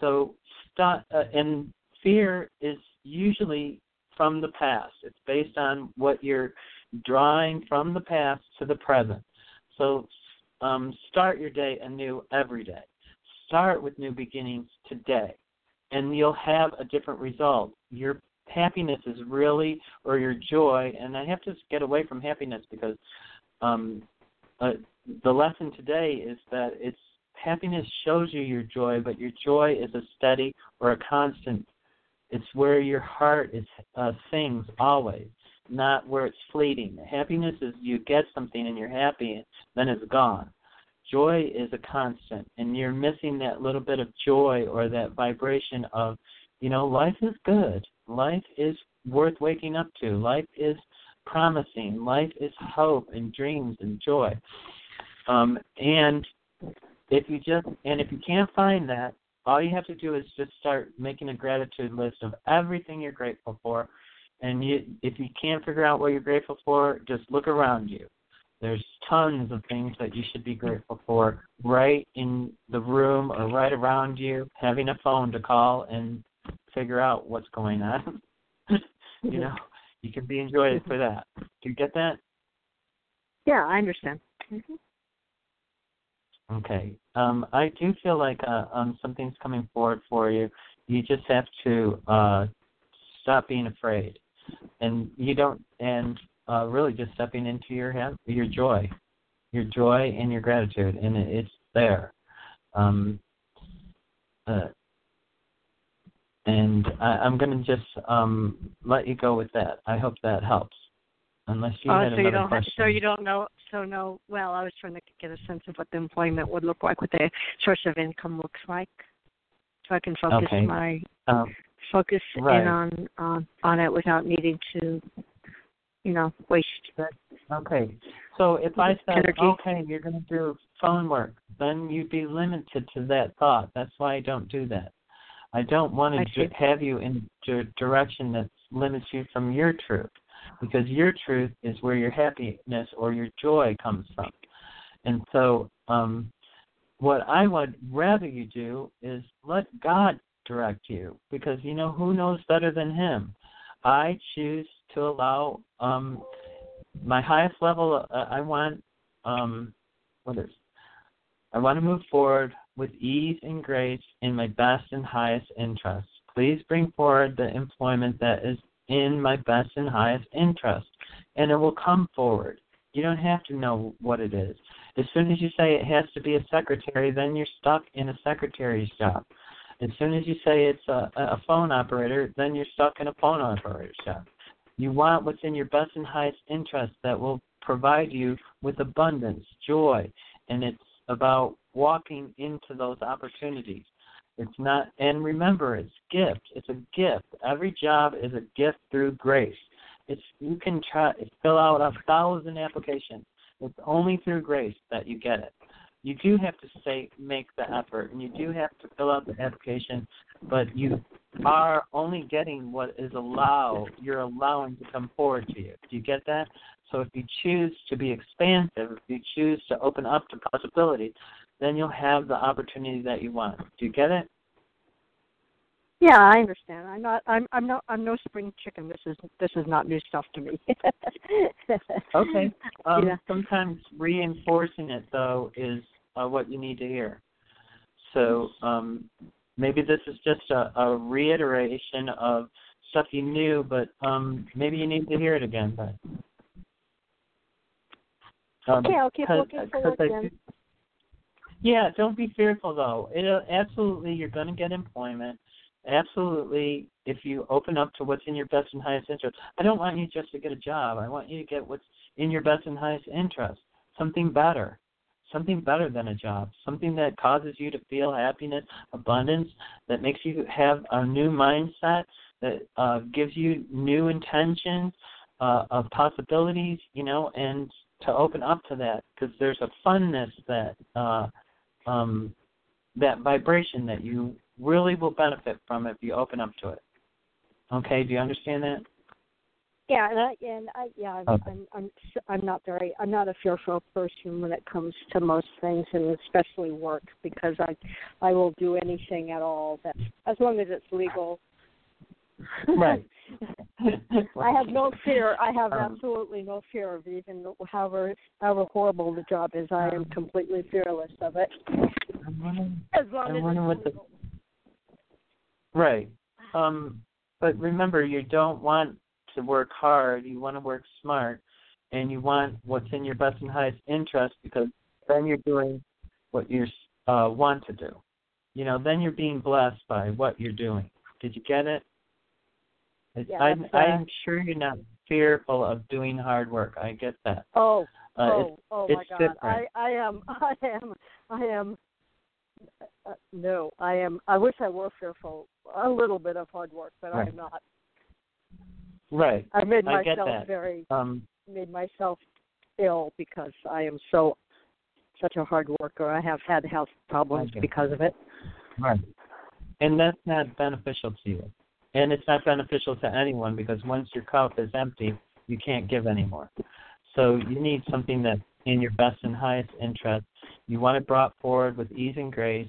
So stop uh, and fear is usually from the past. It's based on what you're drawing from the past to the present. So um, start your day anew every day. Start with new beginnings today, and you'll have a different result. Your happiness is really, or your joy, and I have to get away from happiness because um, uh, the lesson today is that it's happiness shows you your joy, but your joy is a steady or a constant. It's where your heart is uh, sings always not where it's fleeting. Happiness is you get something and you're happy, then it's gone. Joy is a constant, and you're missing that little bit of joy or that vibration of, you know, life is good. Life is worth waking up to. Life is promising. Life is hope and dreams and joy. Um, and if you just and if you can't find that, all you have to do is just start making a gratitude list of everything you're grateful for and you, if you can't figure out what you're grateful for, just look around you. There's tons of things that you should be grateful for right in the room or right around you. Having a phone to call and figure out what's going on. you know, you can be enjoyed for that. Do you get that? Yeah, I understand. Mm-hmm. Okay. Um, I do feel like uh, um, something's coming forward for you. You just have to uh, stop being afraid and you don't and uh, really just stepping into your ha- your joy, your joy and your gratitude, and it, it's there. Um, uh, and I, I'm going to just um, let you go with that. I hope that helps. unless you oh, had so another you don't question. so you don't know so no well I was trying to get a sense of what the employment would look like what the source of income looks like so I can focus Okay. my um, focus Right. in on on on it without needing to you know waste Okay. So if I said, Energy. okay, you're going to do phone work, then you'd be limited to that thought. That's why I don't do that. I don't want to d- have you in a direction that limits you from your truth, because your truth is where your happiness or your joy comes from. And so, um, what I would rather you do is let God direct you, because you know who knows better than Him. I choose to allow um, my highest level. Uh, I want um, what is? I want to move forward with ease and grace in my best and highest interest. Please bring forward the employment that is in my best and highest interest, and it will come forward. You don't have to know what it is. As soon as you say it has to be a secretary, then you're stuck in a secretary's job. As soon as you say it's a, a phone operator, then you're stuck in a phone operator's job. You want what's in your best and highest interest that will provide you with abundance, joy, and it's about walking into those opportunities. It's not, and remember, it's gift. It's a gift. Every job is a gift through grace. It's you can try fill out a thousand applications. It's only through grace that you get it. You do have to say make the effort, and you do have to fill out the application, but you are only getting what is allowed. You're allowing to come forward to you. Do you get that? So if you choose to be expansive, if you choose to open up to possibilities, then you'll have the opportunity that you want. Do you get it? Yeah I understand I'm not I'm I'm not I'm no spring chicken this is this is not new stuff to me Okay. Um, yeah Sometimes reinforcing it though is uh, what you need to hear. So um, maybe this is just a, a reiteration of stuff you knew, but um, maybe you need to hear it again. But um, okay I'll keep looking for I then do- Yeah, don't be fearful though. It absolutely you're going to get employment. Absolutely, if you open up to what's in your best and highest interest. I don't want you just to get a job. I want you to get what's in your best and highest interest. Something better. Something better than a job. Something that causes you to feel happiness, abundance, that makes you have a new mindset, that uh, gives you new intentions uh, of possibilities, you know, and to open up to that because there's a funness that uh, um, that vibration that you really will benefit from if you open up to it. Okay, do you understand that? Yeah, and I and I yeah, I'm, Okay. I'm I'm I'm not very I'm not a fearful person when it comes to most things, and especially work because I I will do anything at all that as long as it's legal. Right. I have no fear. I have Um, absolutely no fear of even however however horrible the job is. I am completely fearless of it. I'm wondering- As long I'm as wondering it's what the legal. Right. Um, but remember, you don't want to work hard. You want to work smart, and you want what's in your best and highest interest because then you're doing what you uh, want to do. You know, then you're being blessed by what you're doing. Did you get it? Yeah, I'm, uh, I'm sure you're not fearful of doing hard work. I get that. Oh, Uh, oh, it's, oh it's my God! different. I, I am, I am, I am. Uh, no, I am. I wish I were fearful. A little bit of hard work, but Right. I'm not. right. I made I get myself that. very, Um, made myself ill because I am so, such a hard worker. I have had health problems because of it. Right. And that's not beneficial to you. And it's not beneficial to anyone because once your cup is empty, you can't give anymore. So you need something that's in your best and highest interest. You want it brought forward with ease and grace,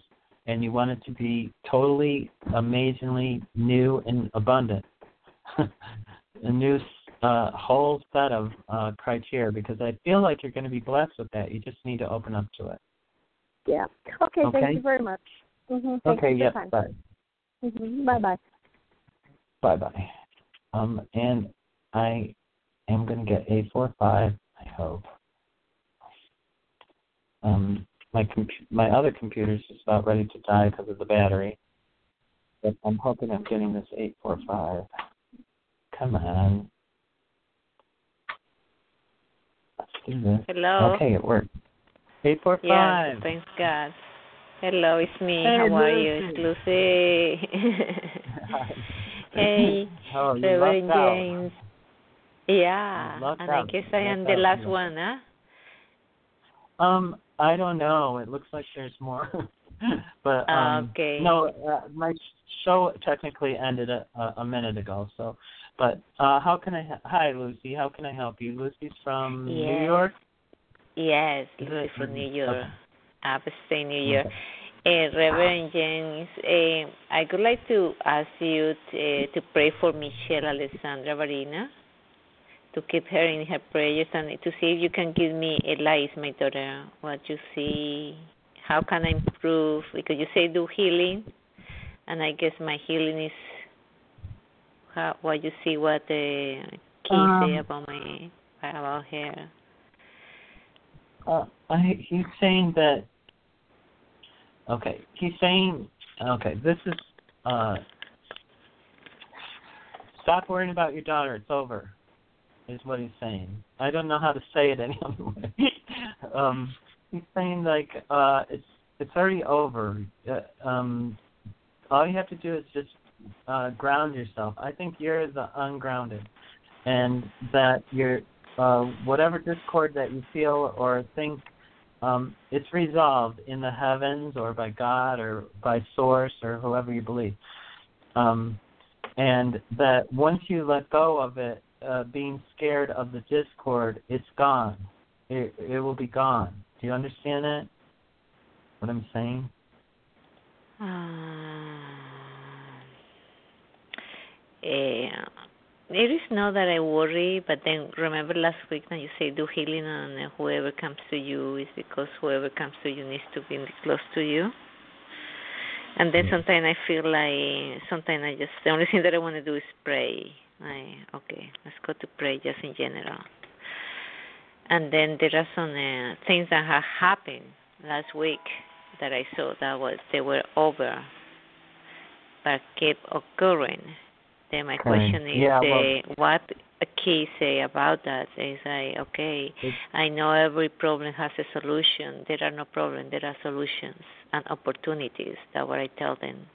and you want it to be totally, amazingly new and abundant. A new uh, whole set of uh, criteria because I feel like you're going to be blessed with that. You just need to open up to it. Yeah. Okay. Okay. Thank you very much. Mm-hmm. Okay, you for yes, time. bye. Mm-hmm. Bye bye. Bye bye. Um, and I am going to get a four five. I hope. Um, my compu- my other computer's just about ready to die because of the battery, but I'm hoping I'm getting this eight four five. Come on. Hello. Okay, it worked. 845. Yeah, thanks God. Hello, it's me. Hey, How are you? It's Lucy. hey, Oh, you Reverend lucked out. Yeah, You lucked and I out. guess I You am the out, last yeah. one, huh? Um, I don't know. It looks like there's more, but um, Okay. no, uh, my show technically ended a, a, minute ago. So, but uh, how can I? he- Hi, Lucy. How can I help you? Lucy's from New York. Yes, Lucy from New okay. York, upstate New York. Uh, Reverend James, uh, I would like to ask you to, to pray for Michelle Alessandra Varina, to keep her in her prayers, and to see if you can give me Elise, my daughter, what you see, how can I improve? Because you say do healing, and I guess my healing is how, what you see, what the key Um, say about my about her. Uh, I, he's saying that. Okay, he's saying. Okay, this is. Uh, stop worrying about your daughter. It's over. Is what he's saying. I don't know how to say it any other way. um, he's saying like uh, it's it's already over. Uh, um, all you have to do is just uh, ground yourself. I think you're the ungrounded, and that you're uh, whatever discord that you feel or think, um, it's resolved in the heavens or by God or by Source or whoever you believe. Um, and that once you let go of it, uh, being scared of the discord, it's gone. It, it will be gone. Do you understand that? What I'm saying? Uh, it is not that I worry, but then remember last week that you say do healing and whoever comes to you is because whoever comes to you needs to be close to you. And then sometimes I feel like sometimes I just the only thing that I want to do is pray. I okay, let's go to pray just in general. And then there are some uh, things that have happened last week that I saw that was they were over, but kept occurring. Then my Okay. question is, Yeah, uh, well- what a key say about that? Is like, okay, I know every problem has a solution. There are no problems. There are solutions and opportunities. That's what I tell them.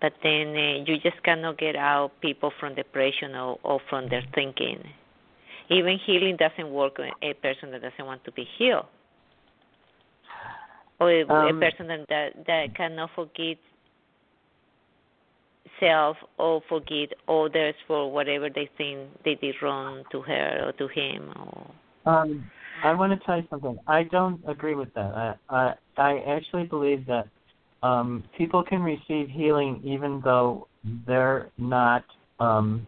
But then uh, you just cannot get out people from depression or, or from their thinking. Even healing doesn't work on a person that doesn't want to be healed, or a, a Um, person that, that that cannot forgive self or forgive others for whatever they think they did wrong to her or to him. Or Um, I want to tell you something. I don't agree with that. I I, I actually believe that um, people can receive healing even though they're not, um,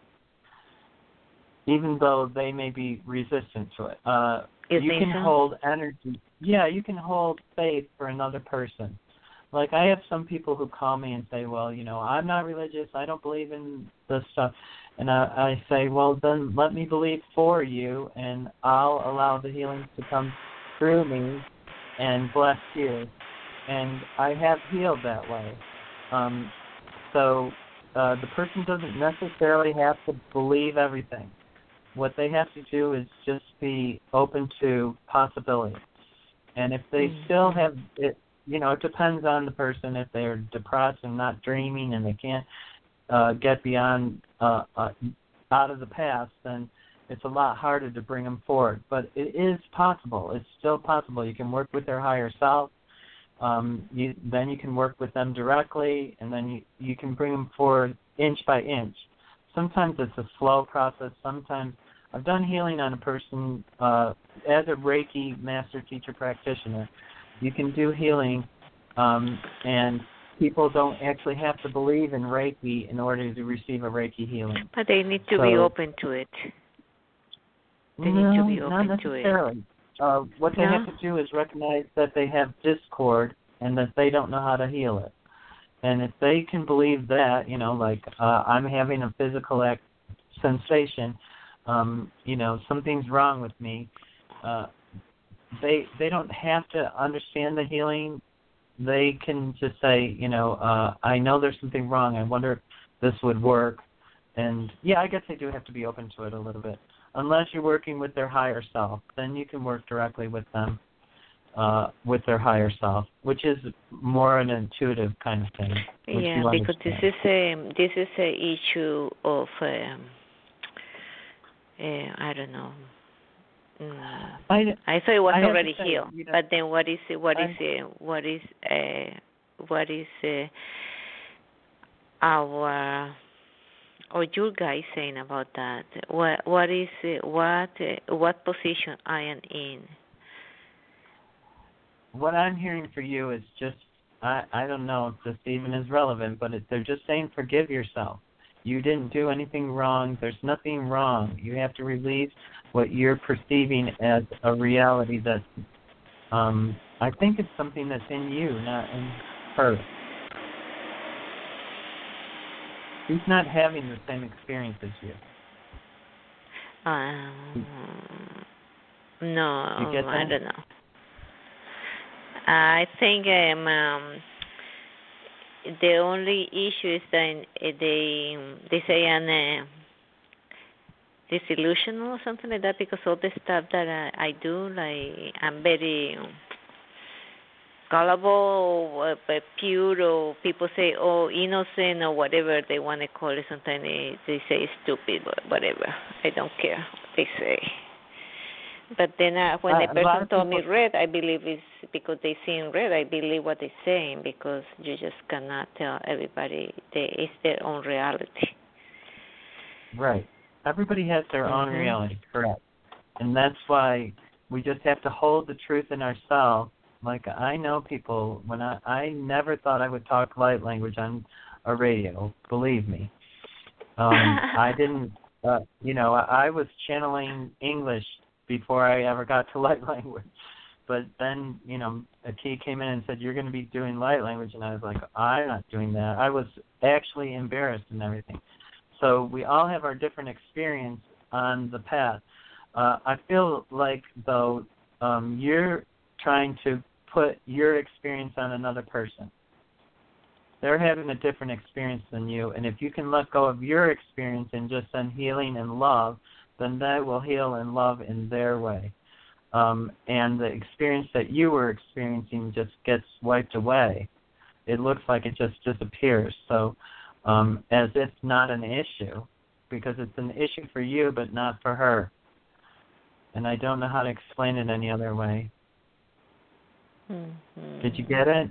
even though they may be resistant to it. Uh, You you can so? hold energy. Yeah, you can hold faith for another person. Like I have some people who call me and say, "Well, you know, I'm not religious. I don't believe in this stuff." And I, I say, "Well, then let me believe for you, and I'll allow the healing to come through me and bless you." And I have healed that way. Um, so uh, the person doesn't necessarily have to believe everything. What they have to do is just be open to possibilities. And if they Mm. still have it, you know, it depends on the person. If they're depressed and not dreaming and they can't uh, get beyond uh, uh, out of the past, then it's a lot harder to bring them forward. But it is possible. It's still possible. You can work with their higher self. Um, you, then you can work with them directly, and then you, you can bring them forward inch by inch. Sometimes it's a slow process. Sometimes I've done healing on a person uh, as a Reiki master teacher practitioner. You can do healing, um, and people don't actually have to believe in Reiki in order to receive a Reiki healing. but they need to be open to it. They no, need to be not open to it. Uh, what they No? have to do is recognize that they have discord and that they don't know how to heal it. And if they can believe that, you know, like uh, I'm having a physical act sensation, um, you know, something's wrong with me. Uh, they they don't have to understand the healing. They can just say, you know, uh, I know there's something wrong. I wonder if this would work. and yeah, I guess they do have to be open to it a little bit. Unless you're working with their higher self, then you can work directly with them, uh, with their higher self, which is more an intuitive kind of thing. Yeah, because this is a this is a issue of um, uh, I don't know. Mm, I, I thought it was I already say, healed, you know, but then what is what is I, uh, what is uh, what is uh, our or your guy saying about that? What what is what what position I am in? What I'm hearing for you is just I I don't know if this even is relevant, but it, they're just saying forgive yourself. You didn't do anything wrong. There's nothing wrong. You have to release what you're perceiving as a reality that um I think it's something that's in you, not in her. He's not having the same experience as you. Um, no, You I don't know. I think um, um the only issue is that they they say an uh, disillusional or something like that because all the stuff that I, I do, like I'm very gullible uh, pure, or people say oh innocent or whatever they want to call it. Sometimes they they say stupid, but whatever. I don't care what they say. But then uh, when Uh, the person told me red, I believe it's because they see in red. I believe what they're saying because you just cannot tell everybody they, it's their own reality. Right. Everybody has their own Mhm. reality, correct. And that's why we just have to hold the truth in ourselves. Like I know people when I I never thought I would talk light language on a radio, believe me. Um I didn't uh you know, I, I was channeling English before I ever got to light language. But then, you know, a key came in and said, You're gonna be doing light language and I was like, I'm not doing that. I was actually embarrassed and everything. So we all have our different experience on the path. Uh, I feel like though um, you're trying to put your experience on another person. They're having a different experience than you, and if you can let go of your experience and just send healing and love, then they will heal and love in their way. Um, and the experience that you were experiencing just gets wiped away. It looks like it just disappears. So um, as if not an issue, because it's an issue for you but not for her. And I don't know how to explain it any other way. Mm-hmm. Did you get it?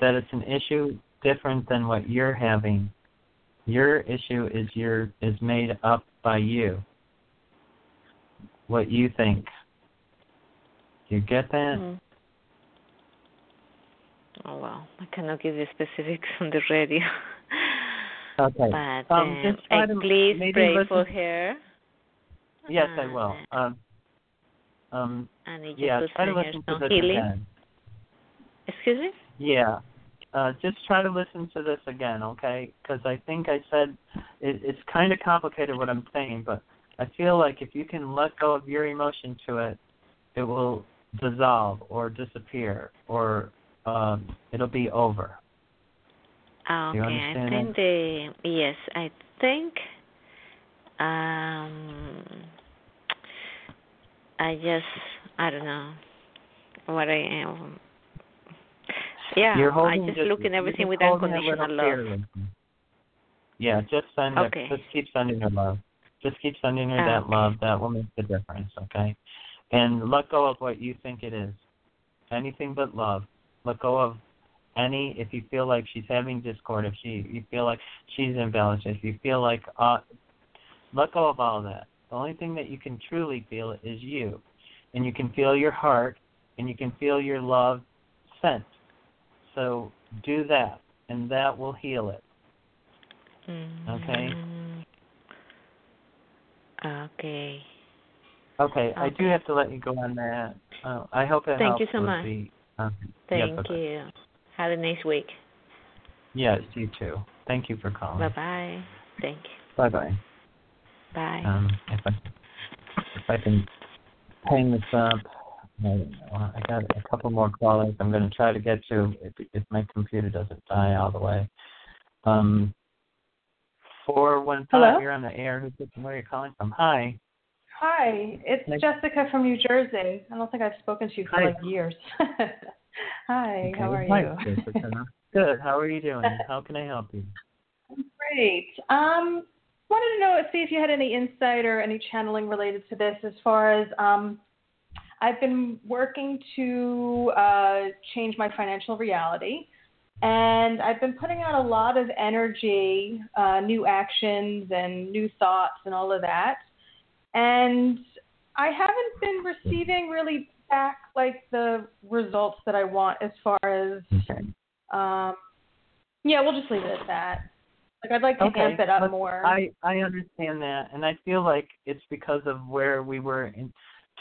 That it's an issue different than what you're having. Your issue is your is made up by you. What you think. Do you get that? Mm. Oh well, I cannot give you specifics on the radio. Okay. But Um, um, just try to please pray listen- for her. Yes, I will. Um, um, And yeah, try to listen to this healing. Excuse me. Yeah. Uh, just try to listen to this again, okay? Because I think I said it, it's kind of complicated what I'm saying, but I feel like if you can let go of your emotion to it, it will dissolve or disappear or um, it'll be over. Okay, I think the yes, I think um I just I don't know what I am. Yeah, You're I just look at everything with unconditional love. Yeah, just send Okay. it. Just keep sending her love. Just keep sending her that okay. love. That will make the difference, okay? And let go of what you think it is. Anything but love. Let go of any if you feel like she's having discord, if she you feel like she's imbalanced, if you feel like uh let go of all that. The only thing that you can truly feel is you. And you can feel your heart and you can feel your love sent. So do that and that will heal it. Okay. Mm, Okay. Okay, I do have to let you go on that. Uh, I hope it Thank helps you so much. the uh, Thank yes, you. Have a nice week. Yes, you too. Thank you for calling. Bye bye. Thank you. Bye bye. Bye. Um, if I if I can hang this up, I, I got a couple more callers. I'm going to try to get to if, if my computer doesn't die all the way. Um, Four one Hello? You're on the air. Who's this where are you calling from? Hi. Hi, it's Jessica from New Jersey. I don't think I've spoken to you for Hi. like years. Hi, how are Hi, you? Good. How are you doing? How can I help you? Great. Um, wanted to know, see if you had any insight or any channeling related to this as far as um, I've been working to uh, change my financial reality. And I've been putting out a lot of energy, uh, new actions and new thoughts and all of that. And I haven't been receiving really back like the results that I want as far as um yeah, we'll just leave it at that. Like I'd like to Okay, amp it up more. I I understand that, and I feel like it's because of where we were in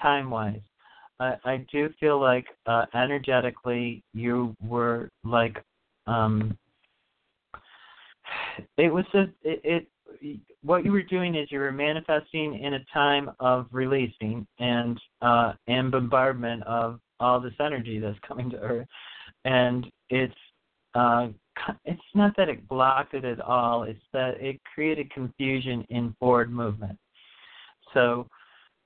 time wise. I I do feel like uh, energetically you were like um. It was a it, it what you were doing is you were manifesting in a time of releasing and uh and bombardment of all this energy that's coming to earth and it's uh it's not that it blocked it at all it's that it created confusion in forward movement so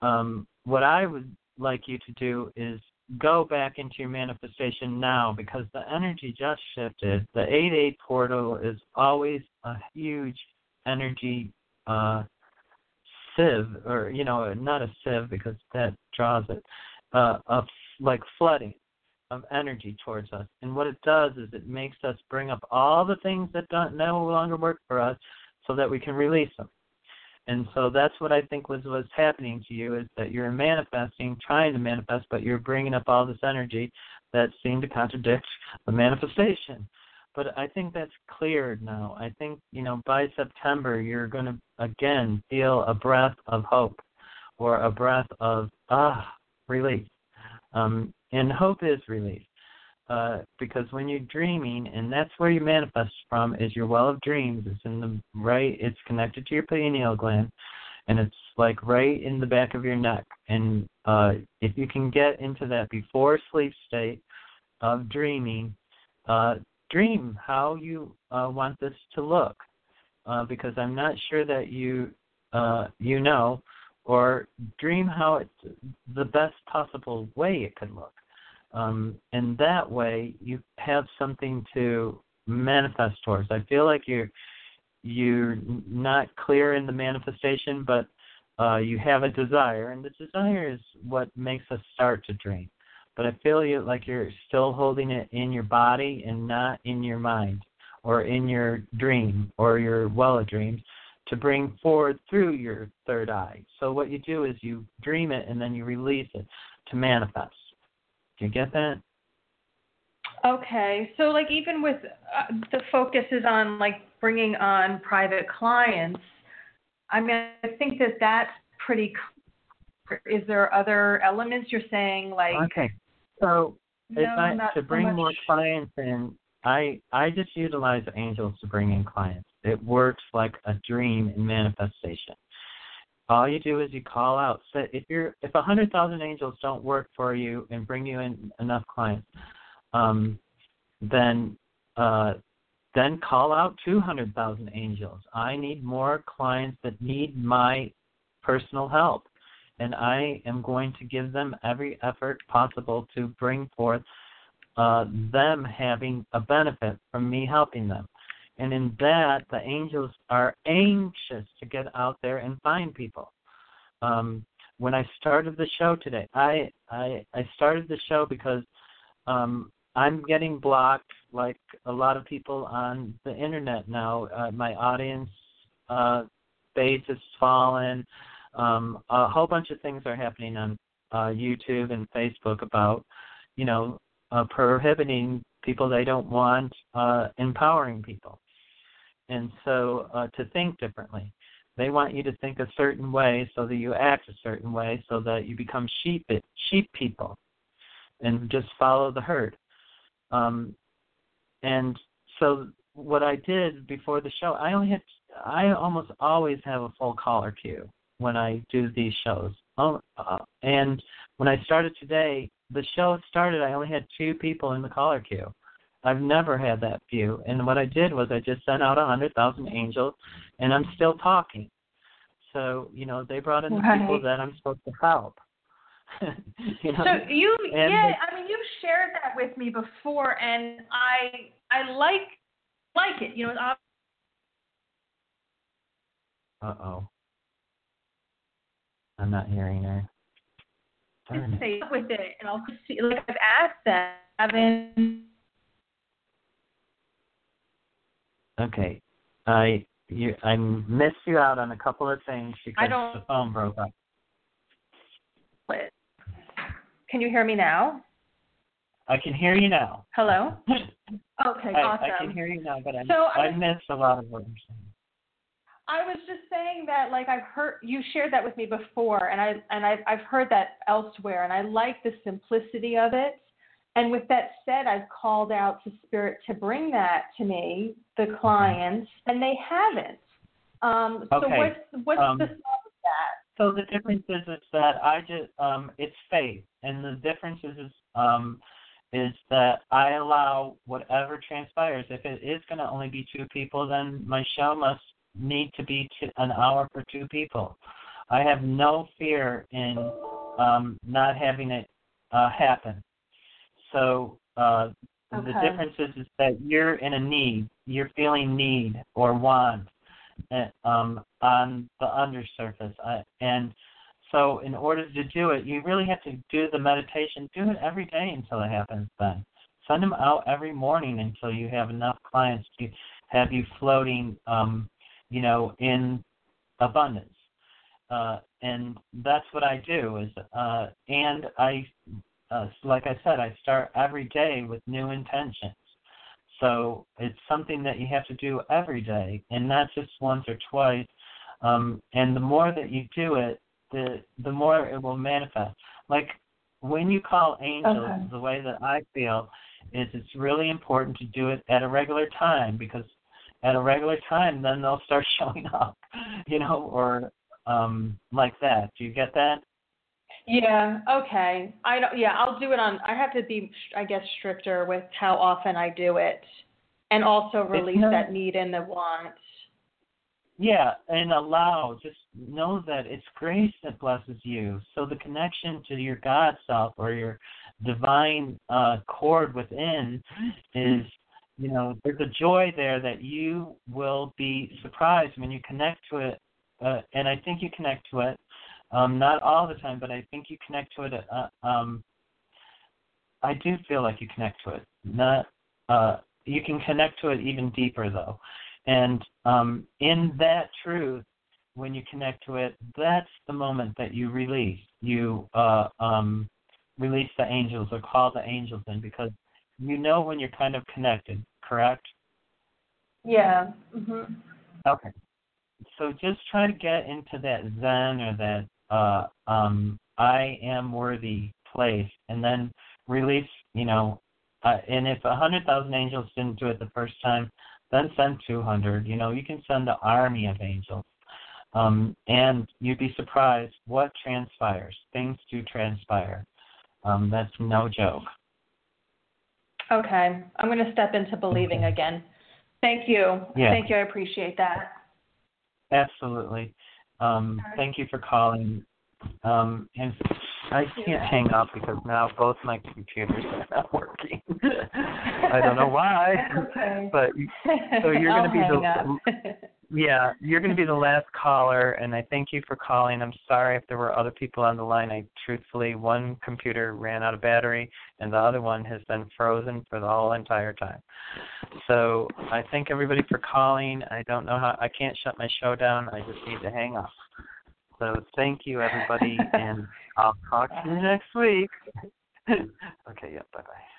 um what i would like you to do is go back into your manifestation now because the energy just shifted. The 8-8 portal is always a huge energy uh sieve or you know not a sieve because that draws it uh of like flooding of energy towards us. And what it does is it makes us bring up all the things that don't no longer work for us so that we can release them and so that's what I think was was happening to you is that you're manifesting, trying to manifest, but you're bringing up all this energy that seemed to contradict the manifestation. But I think that's cleared now. I think, you know, by September you're going to again feel a breath of hope or a breath of ah, relief. Um, and hope is relief. Uh, because when you're dreaming, and that's where you manifest from, is your well of dreams. It's in the right. It's connected to your pineal gland, and it's like right in the back of your neck. And uh, if you can get into that before sleep state of dreaming, uh, dream how you uh, want this to look, uh, because I'm not sure that you uh, you know, or dream how it's the best possible way it could look um, and that way you have something to manifest towards. I feel like you're you're not clear in the manifestation, but uh, you have a desire, and the desire is what makes us start to dream. But I feel you like you're still holding it in your body and not in your mind or in your dream or your well of dreams to bring forward through your third eye. So what you do is you dream it and then you release it to manifest. Do you get that? Okay, so like even with uh, the focus is on like bringing on private clients. I mean, I think that that's pretty. clear. Is there other elements you're saying like? Okay. So No, I to bring much. more clients in, I I just utilize angels to bring in clients. It works like a dream in manifestation. All you do is you call out. So if you're if a hundred thousand angels don't work for you and bring you in enough clients, um, then uh, then call out two hundred thousand angels. I need more clients that need my personal help, and I am going to give them every effort possible to bring forth uh, them having a benefit from me helping them. And in that, the angels are anxious to get out there and find people. Um, when I started the show today, I I, I started the show because um, I'm getting blocked like a lot of people on the internet now. Uh, my audience uh, base has fallen. Um, a whole bunch of things are happening on uh, YouTube and Facebook about, you know, uh, prohibiting people they don't want, uh, empowering people and so uh, to think differently. They want you to think a certain way so that you act a certain way so that you become sheep sheep people and just follow the herd. Um, and so what I did before the show, I only had I almost always have a full caller queue when I do these shows. Oh, uh, and when I started today, the show started. I only had two people in the caller queue, I've never had that view. And what I did was I just sent out a hundred thousand angels, and I'm still talking. So you know they brought in the Right. people that I'm supposed to help. you know? So you, And yeah, I mean, you've shared that with me before, and I, I like, like it. You know, Uh oh. I'm not hearing her. Darn obvious it. stay with it, and I'll see. Like I've asked them, haven't. Okay. I you I missed you out on a couple of things because the phone broke up. split. Can you hear me now? I can hear you now. Hello. Okay, I, awesome. I can hear you now, but I So I I missed a lot of what you're saying. I was just saying that, like I've heard you shared that with me before, and I and I've I've heard that elsewhere, and I like the simplicity of it. And with that said, I've called out to Spirit to bring that to me, the clients, and they haven't. Um, so Okay. what's what's Um, the thought of that? So the difference is, is that I just um it's faith, and the difference is, is um is that I allow whatever transpires. If it is going to only be two people, then my show must need to be t- an hour for two people. I have no fear in um not having it uh happen. So uh the difference is, is that you're in a need, you're feeling need or want uh, um, on the undersurface. I, and so, in order to do it, you really have to do the meditation. Do it every day until it happens. Then send them out every morning until you have enough clients to have you floating, um, you know, in abundance. Uh, and that's what I do. Is uh, and I, uh, like I said, I start every day with new intentions. So it's something that you have to do every day, and not just once or twice. Um, and the more that you do it, the the more it will manifest. Like when you call angels, Okay. the way that I feel is it's really important to do it at a regular time because at a regular time, then they'll start showing up, you know, or um like that. Do you get that? Yeah. Okay. I don't. Yeah, I'll do it on. I have to be, I guess, stricter with how often I do it, and also release not- that need and the want. Yeah, and allow, just know that it's grace that blesses you. So the connection to your God self or your divine uh, cord within is, you know, there's a joy there that you will be surprised when you connect to it. Uh, and I think you connect to it, um, not all the time, but I think you connect to it. Uh, um, I do feel like you connect to it. Not, uh, you can connect to it even deeper though. And um, in that truth, when you connect to it, that's the moment that you release. You uh, um, release the angels or call the angels in because you know when you're kind of connected, correct? Yeah. Mhm. Okay. So just try to get into that Zen or that uh, um, I am worthy place, and then release. You know, uh, and if a hundred thousand angels didn't do it the first time, then send two hundred. You know, you can send an army of angels, um, and you'd be surprised what transpires. Things do transpire. Um, that's no joke. Okay. I'm going to step into believing again. Thank you. Yeah. Thank you. I appreciate that. Absolutely. Um, thank you for calling. Um, and I can't hang up because now both my computers are not working. I don't know why, Okay. but so you're going to be the. yeah you're going to be the last caller, and I thank you for calling. I'm sorry if there were other people on the line. I truthfully one computer ran out of battery, and the other one has been frozen for the whole entire time. So I thank everybody for calling. I don't know how I can't shut my show down. I just need to hang up. So thank you everybody, and I'll talk to you next week. okay, yeah, bye bye.